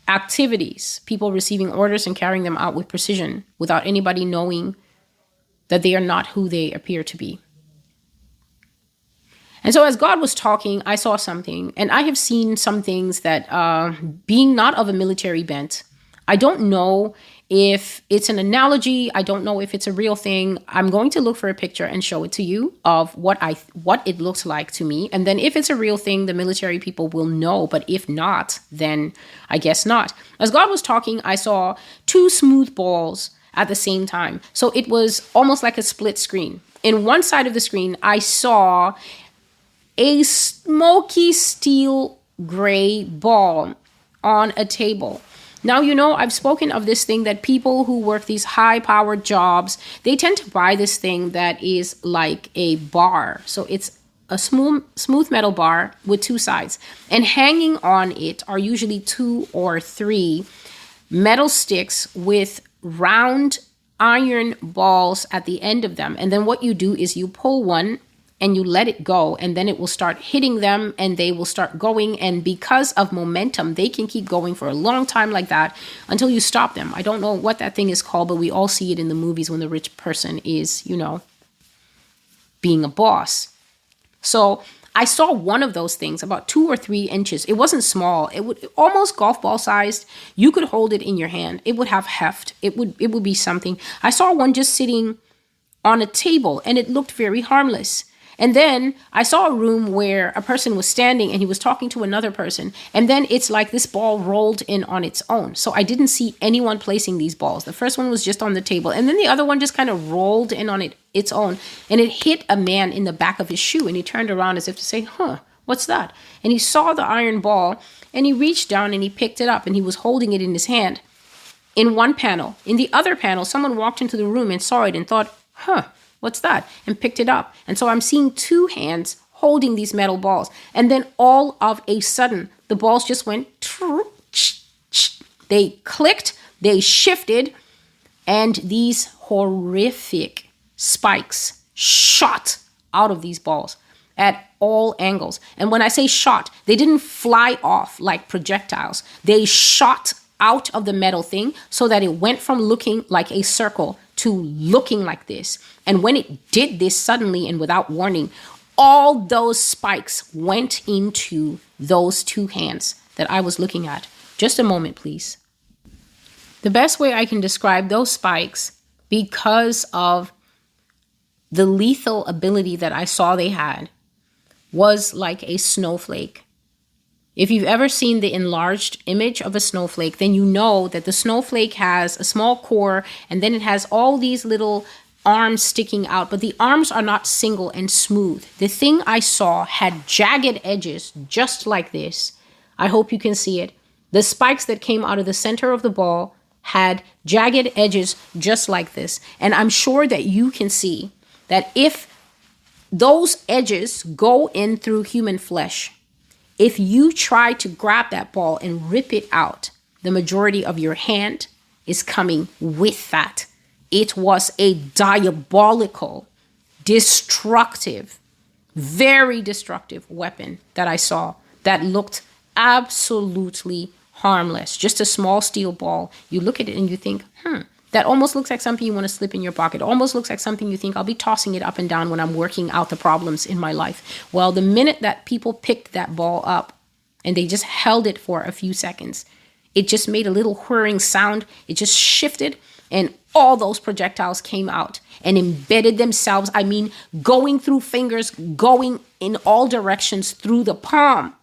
activities, people receiving orders and carrying them out with precision without anybody knowing that they are not who they appear to be. And so, as God was talking, I saw something, and I have seen some things that, uh, being not of a military bent, I don't know if it's an analogy, I don't know if it's a real thing. I'm going to look for a picture and show it to you of what I what it looks like to me. And then if it's a real thing, the military people will know, but if not, then I guess not. As God was talking, I saw two smooth balls at the same time. So it was almost like a split screen. In one side of the screen, I saw a smoky steel gray ball on a table. Now, you know, I've spoken of this thing that people who work these high powered jobs, they tend to buy this thing that is like a bar. So it's a smooth, smooth metal bar with two sides. And hanging on it are usually two or three metal sticks with round iron balls at the end of them. And then what you do is you pull one and you let it go and then it will start hitting them and they will start going and because of momentum they can keep going for a long time like that until you stop them. I don't know what that thing is called but we all see it in the movies when the rich person is you know being a boss. So i saw one of those things about two or three inches. It wasn't small. It would almost golf ball sized. You could hold it in your hand. It would have heft. It would it would be something. I saw one just sitting on a table and it looked very harmless and then I saw a room where a person was standing and he was talking to another person. And then it's like this ball rolled in on its own. So I didn't see anyone placing these balls. The first one was just on the table. And then the other one just kind of rolled in on it its own. And it hit a man in the back of his shoe. And he turned around as if to say, huh, what's that? And he saw the iron ball and he reached down and he picked it up and he was holding it in his hand in one panel. In the other panel, someone walked into the room and saw it and thought, huh, What's that? And picked it up. And so I'm seeing two hands holding these metal balls. And then all of a sudden, the balls just went They clicked, they shifted, and these horrific spikes shot out of these balls at all angles. And when I say shot, they didn't fly off like projectiles. They shot out of the metal thing so that it went from looking like a circle to looking like this. And when it did this suddenly and without warning, all those spikes went into those two hands that I was looking at. Just a moment, please. The best way I can describe those spikes, because of the lethal ability that I saw they had, was like a snowflake. If you've ever seen the enlarged image of a snowflake, then you know that the snowflake has a small core and then it has all these little arms sticking out, but the arms are not single and smooth. The thing I saw had jagged edges just like this. I hope you can see it. The spikes that came out of the center of the ball had jagged edges just like this. And I'm sure that you can see that if those edges go in through human flesh, if you try to grab that ball and rip it out, the majority of your hand is coming with that. It was a diabolical, destructive, very destructive weapon that I saw that looked absolutely harmless. Just a small steel ball. You look at it and you think, hmm, that almost looks like something you want to slip in your pocket. Almost looks like something you think I'll be tossing it up and down when I'm working out the problems in my life. Well, the minute that people picked that ball up and they just held it for a few seconds, it just made a little whirring sound. It just shifted and all those projectiles came out and embedded themselves. I mean, going through fingers, going in all directions through the palm.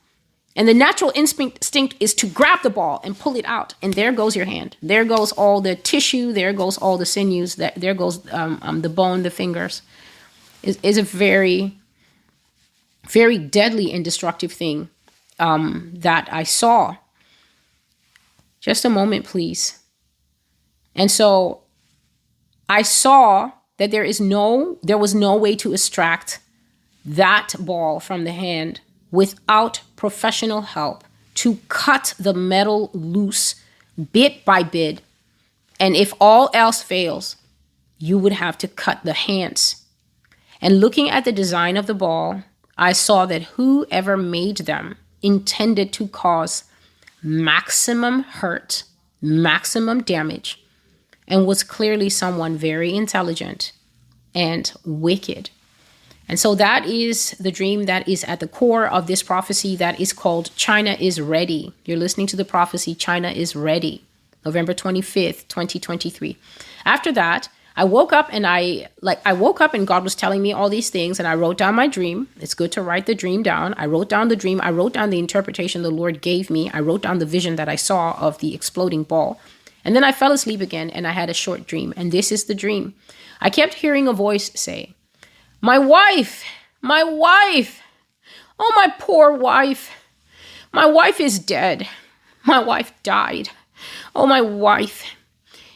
And the natural instinct is to grab the ball and pull it out. And there goes your hand. There goes all the tissue. There goes all the sinews. That There goes um, um, the bone, the fingers. Is is a very, very deadly and destructive thing um, that I saw. Just a moment, please. And so I saw that there is no, there was no way to extract that ball from the hand without professional help to cut the metal loose bit by bit. And if all else fails, you would have to cut the hands. And looking at the design of the ball, I saw that whoever made them intended to cause maximum hurt, maximum damage, and was clearly someone very intelligent and wicked. And so that is the dream that is at the core of this prophecy that is called China is Ready. You're listening to the prophecy China is Ready, November 25th, 2023. After that, I woke up and I like I woke up and God was telling me all these things and I wrote down my dream. It's good to write the dream down. I wrote down the dream. I wrote down the interpretation the Lord gave me. I wrote down the vision that I saw of the exploding ball. And then I fell asleep again and I had a short dream. And this is the dream. I kept hearing a voice say, my wife, my wife. Oh, my poor wife. My wife is dead. My wife died. Oh, my wife.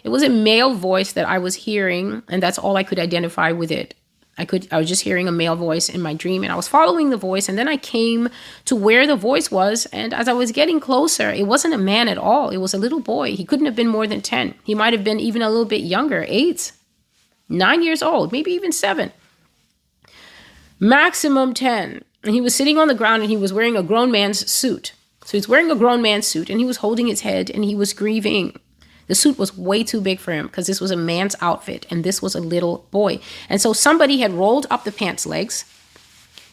It was a male voice that I was hearing, and that's all I could identify with it. I could I was just hearing a male voice in my dream and I was following the voice and then I came to where the voice was and as I was getting closer it wasn't a man at all it was a little boy he couldn't have been more than 10 he might have been even a little bit younger 8 9 years old maybe even 7 maximum 10. And he was sitting on the ground and he was wearing a grown man's suit. So he's wearing a grown man's suit and he was holding his head and he was grieving. The suit was way too big for him because this was a man's outfit and this was a little boy. And so somebody had rolled up the pants legs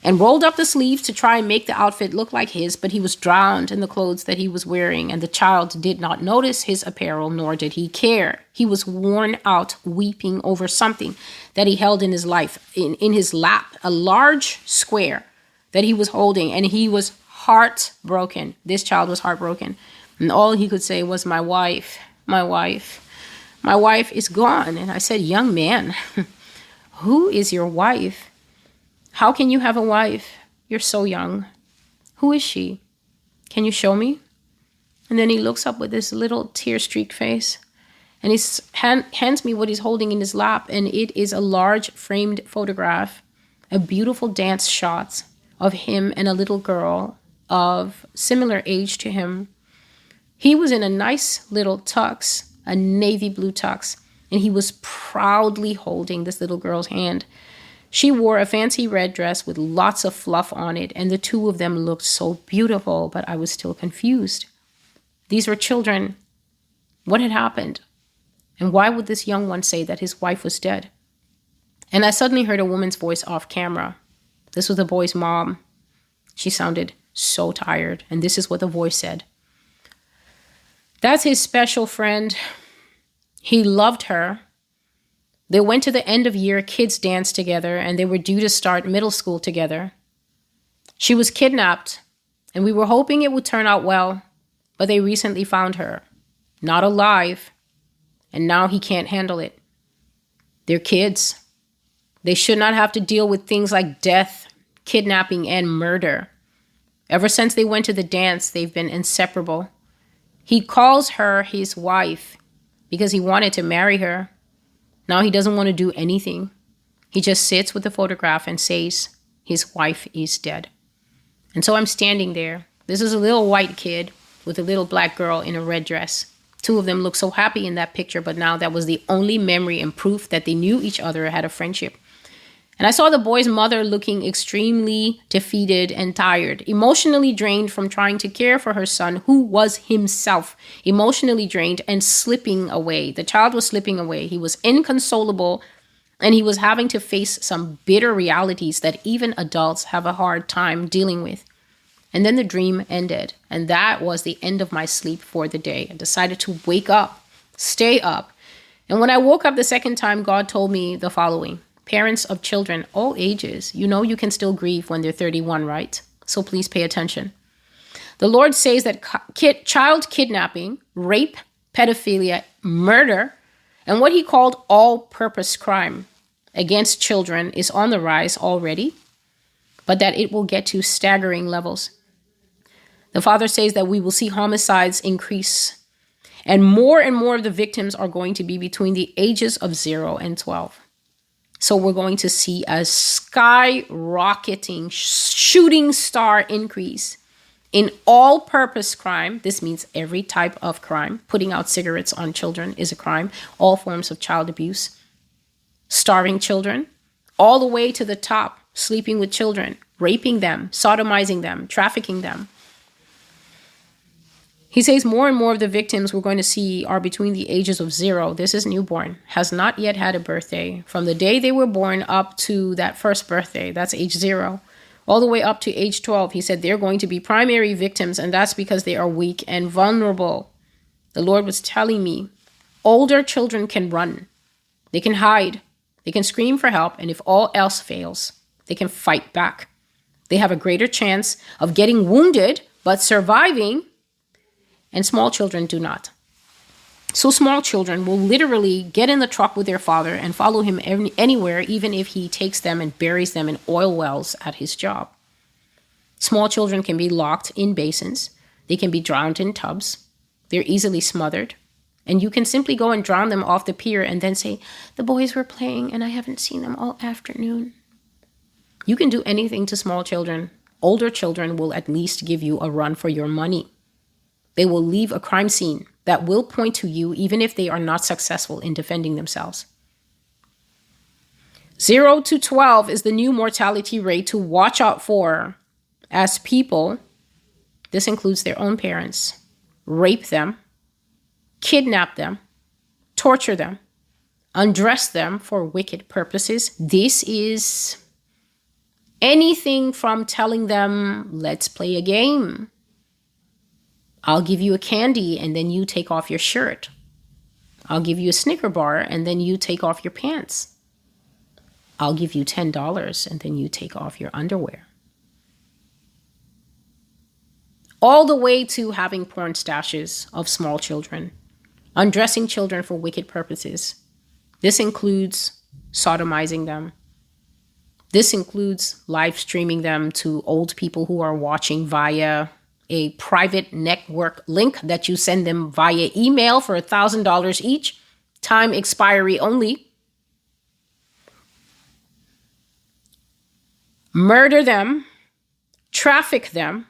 and rolled up the sleeves to try and make the outfit look like his, but he was drowned in the clothes that he was wearing, and the child did not notice his apparel, nor did he care. He was worn out, weeping over something that he held in his life, in, in his lap, a large square that he was holding, and he was heartbroken. This child was heartbroken. And all he could say was, My wife, my wife, my wife is gone. And I said, Young man, [laughs] who is your wife? How can you have a wife? You're so young. Who is she? Can you show me? And then he looks up with this little tear streaked face and he hand, hands me what he's holding in his lap. And it is a large framed photograph, a beautiful dance shot of him and a little girl of similar age to him. He was in a nice little tux, a navy blue tux, and he was proudly holding this little girl's hand. She wore a fancy red dress with lots of fluff on it, and the two of them looked so beautiful, but I was still confused. These were children. What had happened? And why would this young one say that his wife was dead? And I suddenly heard a woman's voice off camera. This was the boy's mom. She sounded so tired, and this is what the voice said That's his special friend. He loved her. They went to the end of year kids dance together, and they were due to start middle school together. She was kidnapped, and we were hoping it would turn out well, but they recently found her, not alive, and now he can't handle it. They're kids. They should not have to deal with things like death, kidnapping, and murder. Ever since they went to the dance, they've been inseparable. He calls her his wife because he wanted to marry her. Now he doesn't want to do anything. He just sits with the photograph and says, His wife is dead. And so I'm standing there. This is a little white kid with a little black girl in a red dress. Two of them look so happy in that picture, but now that was the only memory and proof that they knew each other, had a friendship. And I saw the boy's mother looking extremely defeated and tired, emotionally drained from trying to care for her son, who was himself emotionally drained and slipping away. The child was slipping away. He was inconsolable and he was having to face some bitter realities that even adults have a hard time dealing with. And then the dream ended, and that was the end of my sleep for the day. I decided to wake up, stay up. And when I woke up the second time, God told me the following parents of children, all ages, you know you can still grieve when they're 31, right? So please pay attention. The Lord says that kid, child kidnapping, rape, pedophilia, murder, and what he called all purpose crime against children is on the rise already, but that it will get to staggering levels. The Father says that we will see homicides increase, and more and more of the victims are going to be between the ages of 0 and 12. So we're going to see a skyrocketing shooting star increase in all purpose crime. This means every type of crime. Putting out cigarettes on children is a crime, all forms of child abuse, starving children, all the way to the top, sleeping with children, raping them, sodomizing them, trafficking them. He says more and more of the victims we're going to see are between the ages of zero, this is newborn, has not yet had a birthday, from the day they were born up to that first birthday, that's age zero, all the way up to age 12. He said they're going to be primary victims, and that's because they are weak and vulnerable. The Lord was telling me older children can run, they can hide, they can scream for help, and if all else fails, they can fight back. They have a greater chance of getting wounded but surviving and small children do not. So small children will literally get in the truck with their father and follow him any, anywhere, even if he takes them and buries them in oil wells at his job. Small children can be locked in basins, they can be drowned in tubs, they're easily smothered, and you can simply go and drown them off the pier and then say, The boys were playing and I haven't seen them all afternoon. You can do anything to small children. Older children will at least give you a run for your money. They will leave a crime scene that will point to you even if they are not successful in defending themselves. 0 to 12 is the new mortality rate to watch out for as people, this includes their own parents, rape them, kidnap them, torture them, undress them for wicked purposes. This is anything from telling them, let's play a game, I'll give you a candy and then you take off your shirt. I'll give you a Snicker bar and then you take off your pants. I'll give you $10 and then you take off your underwear. All the way to having porn stashes of small children, undressing children for wicked purposes. This includes sodomizing them. This includes live streaming them to old people who are watching via a private network link that you send them via email for $1,000 each, time expiry only. Murder them, traffic them,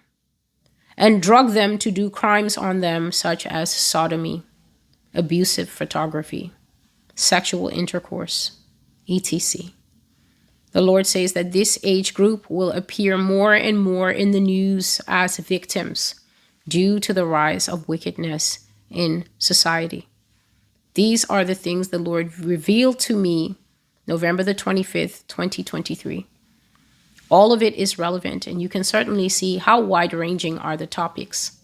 and drug them to do crimes on them, such as sodomy, abusive photography, sexual intercourse, etc. The Lord says that this age group will appear more and more in the news as victims due to the rise of wickedness in society. These are the things the Lord revealed to me November the 25th, 2023. All of it is relevant, and you can certainly see how wide ranging are the topics.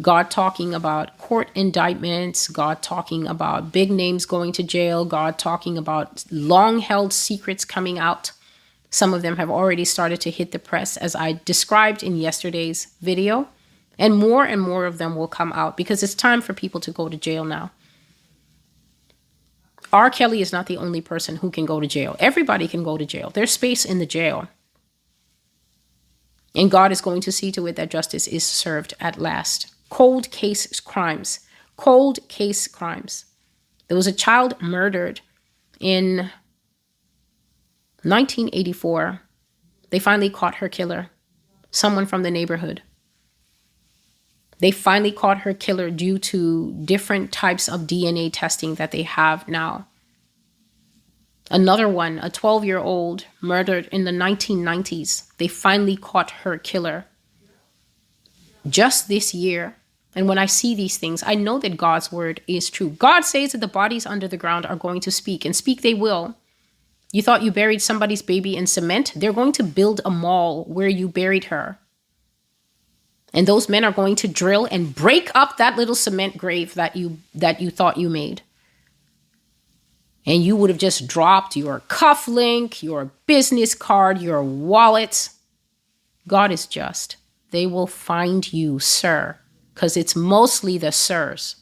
God talking about court indictments, God talking about big names going to jail, God talking about long held secrets coming out. Some of them have already started to hit the press, as I described in yesterday's video. And more and more of them will come out because it's time for people to go to jail now. R. Kelly is not the only person who can go to jail. Everybody can go to jail. There's space in the jail. And God is going to see to it that justice is served at last. Cold case crimes. Cold case crimes. There was a child murdered in 1984. They finally caught her killer, someone from the neighborhood. They finally caught her killer due to different types of DNA testing that they have now. Another one, a 12 year old, murdered in the 1990s. They finally caught her killer just this year. And when I see these things, I know that God's word is true. God says that the bodies under the ground are going to speak, and speak they will. You thought you buried somebody's baby in cement? They're going to build a mall where you buried her. And those men are going to drill and break up that little cement grave that you that you thought you made. And you would have just dropped your cufflink, your business card, your wallet. God is just. They will find you, sir, because it's mostly the sirs.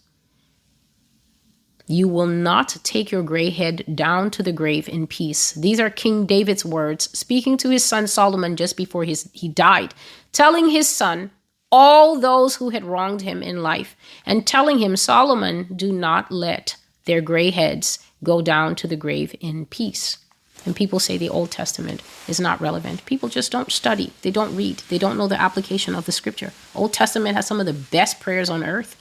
You will not take your gray head down to the grave in peace. These are King David's words, speaking to his son Solomon just before his, he died, telling his son, all those who had wronged him in life, and telling him, Solomon, do not let their gray heads go down to the grave in peace. People say the Old Testament is not relevant. People just don't study, they don't read, they don't know the application of the scripture. Old Testament has some of the best prayers on earth.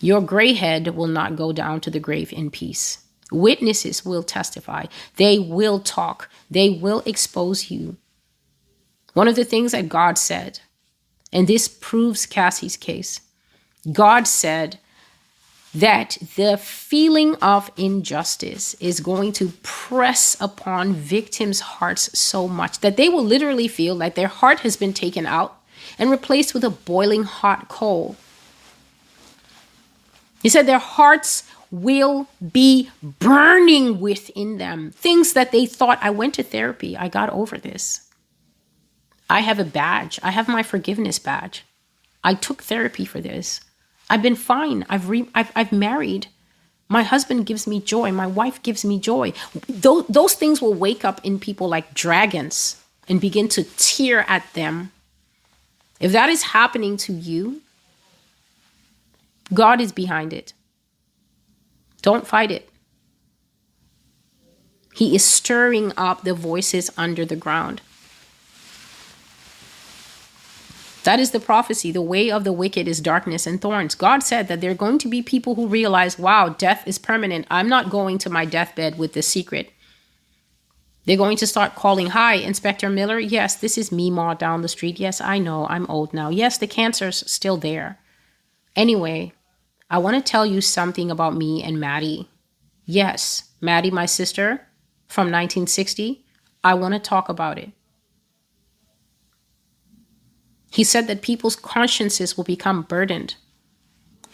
Your gray head will not go down to the grave in peace. Witnesses will testify. They will talk. They will expose you. One of the things that God said and this proves Cassie's case. God said that the feeling of injustice is going to press upon victims' hearts so much that they will literally feel like their heart has been taken out and replaced with a boiling hot coal. He said their hearts will be burning within them. Things that they thought, I went to therapy, I got over this. I have a badge. I have my forgiveness badge. I took therapy for this. I've been fine. I've re- I've, I've married. My husband gives me joy. My wife gives me joy. Those, those things will wake up in people like dragons and begin to tear at them. If that is happening to you, God is behind it. Don't fight it. He is stirring up the voices under the ground. That is the prophecy. The way of the wicked is darkness and thorns. God said that there are going to be people who realize, wow, death is permanent. I'm not going to my deathbed with this secret. They're going to start calling, Hi, Inspector Miller. Yes, this is me, Ma, down the street. Yes, I know. I'm old now. Yes, the cancer's still there. Anyway, I want to tell you something about me and Maddie. Yes, Maddie, my sister from 1960. I want to talk about it. He said that people's consciences will become burdened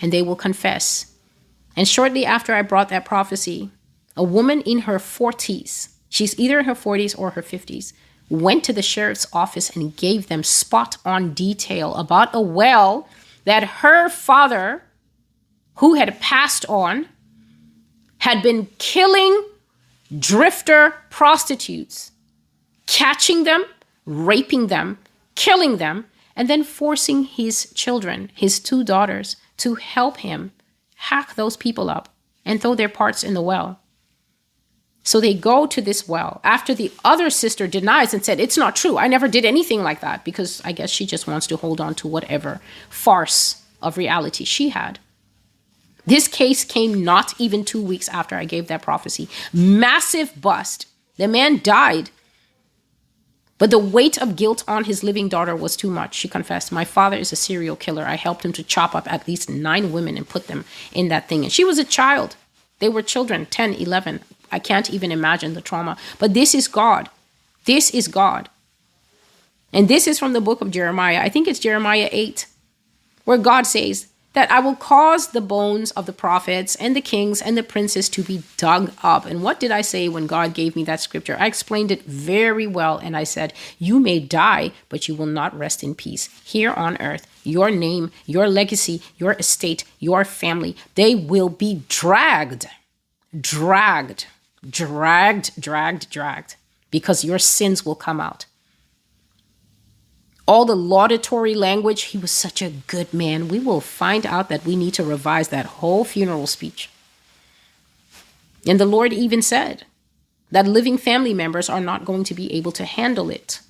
and they will confess. And shortly after I brought that prophecy, a woman in her 40s, she's either in her 40s or her 50s, went to the sheriff's office and gave them spot on detail about a well that her father, who had passed on, had been killing drifter prostitutes, catching them, raping them, killing them, and then forcing his children, his two daughters, to help him hack those people up and throw their parts in the well. So they go to this well after the other sister denies and said, It's not true. I never did anything like that because I guess she just wants to hold on to whatever farce of reality she had. This case came not even two weeks after I gave that prophecy. Massive bust. The man died. But the weight of guilt on his living daughter was too much. She confessed, My father is a serial killer. I helped him to chop up at least nine women and put them in that thing. And she was a child. They were children, 10, 11. I can't even imagine the trauma. But this is God. This is God. And this is from the book of Jeremiah. I think it's Jeremiah 8, where God says, that I will cause the bones of the prophets and the kings and the princes to be dug up. And what did I say when God gave me that scripture? I explained it very well. And I said, You may die, but you will not rest in peace. Here on earth, your name, your legacy, your estate, your family, they will be dragged, dragged, dragged, dragged, dragged, because your sins will come out all the laudatory language. He was such a good man. We will find out that we need to revise that whole funeral speech. And the Lord even said that living family members are not going to be able to handle it.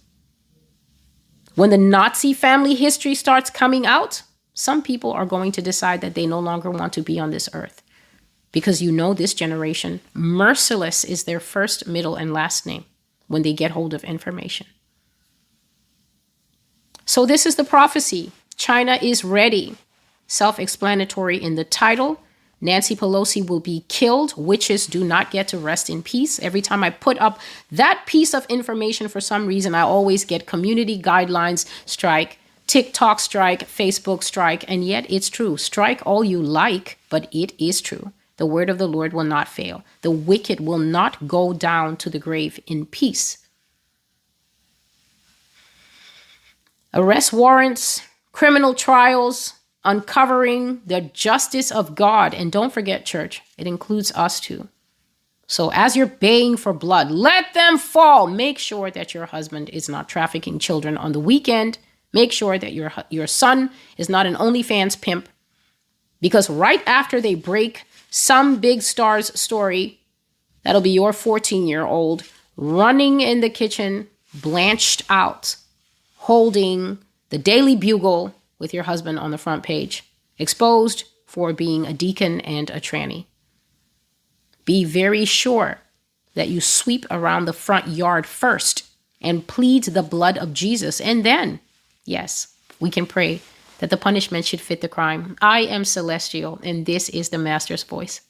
When the Nazi family history starts coming out, some people are going to decide that they no longer want to be on this earth. Because you know, this generation, merciless is their first, middle, and last name when they get hold of information. So, this is the prophecy China is ready. Self explanatory in the title. Nancy Pelosi will be killed. Witches do not get to rest in peace. Every time I put up that piece of information, for some reason, I always get community guidelines strike, TikTok strike, Facebook strike, and yet it's true. Strike all you like, but it is true. The word of the Lord will not fail. The wicked will not go down to the grave in peace. Arrest warrants, criminal trials, uncovering the justice of God. And don't forget, church, it includes us too. So as you're baying for blood, let them fall. Make sure that your husband is not trafficking children on the weekend. Make sure that your, your son is not an OnlyFans pimp. Because right after they break some big star's story, that'll be your 14 year old running in the kitchen, blanched out holding the Daily Bugle with your husband on the front page, exposed for being a deacon and a tranny. Be very sure that you sweep around the front yard first and plead the blood of Jesus. And then, yes, we can pray that the punishment should fit the crime. I am celestial, and this is the Master's voice.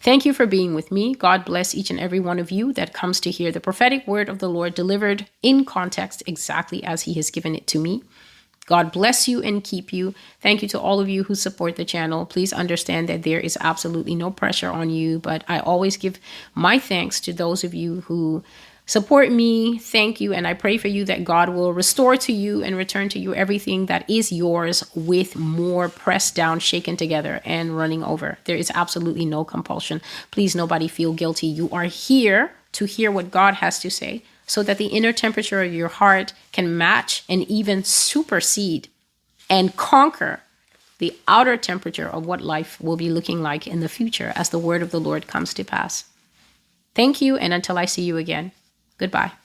Thank you for being with me. God bless each and every one of you that comes to hear the prophetic word of the Lord delivered in context exactly as He has given it to me. God bless you and keep you. Thank you to all of you who support the channel. Please understand that there is absolutely no pressure on you, but I always give my thanks to those of you who Support me. Thank you. And I pray for you that God will restore to you and return to you everything that is yours with more pressed down, shaken together, and running over. There is absolutely no compulsion. Please, nobody feel guilty. You are here to hear what God has to say so that the inner temperature of your heart can match and even supersede and conquer the outer temperature of what life will be looking like in the future as the word of the Lord comes to pass. Thank you, and until I see you again. Goodbye.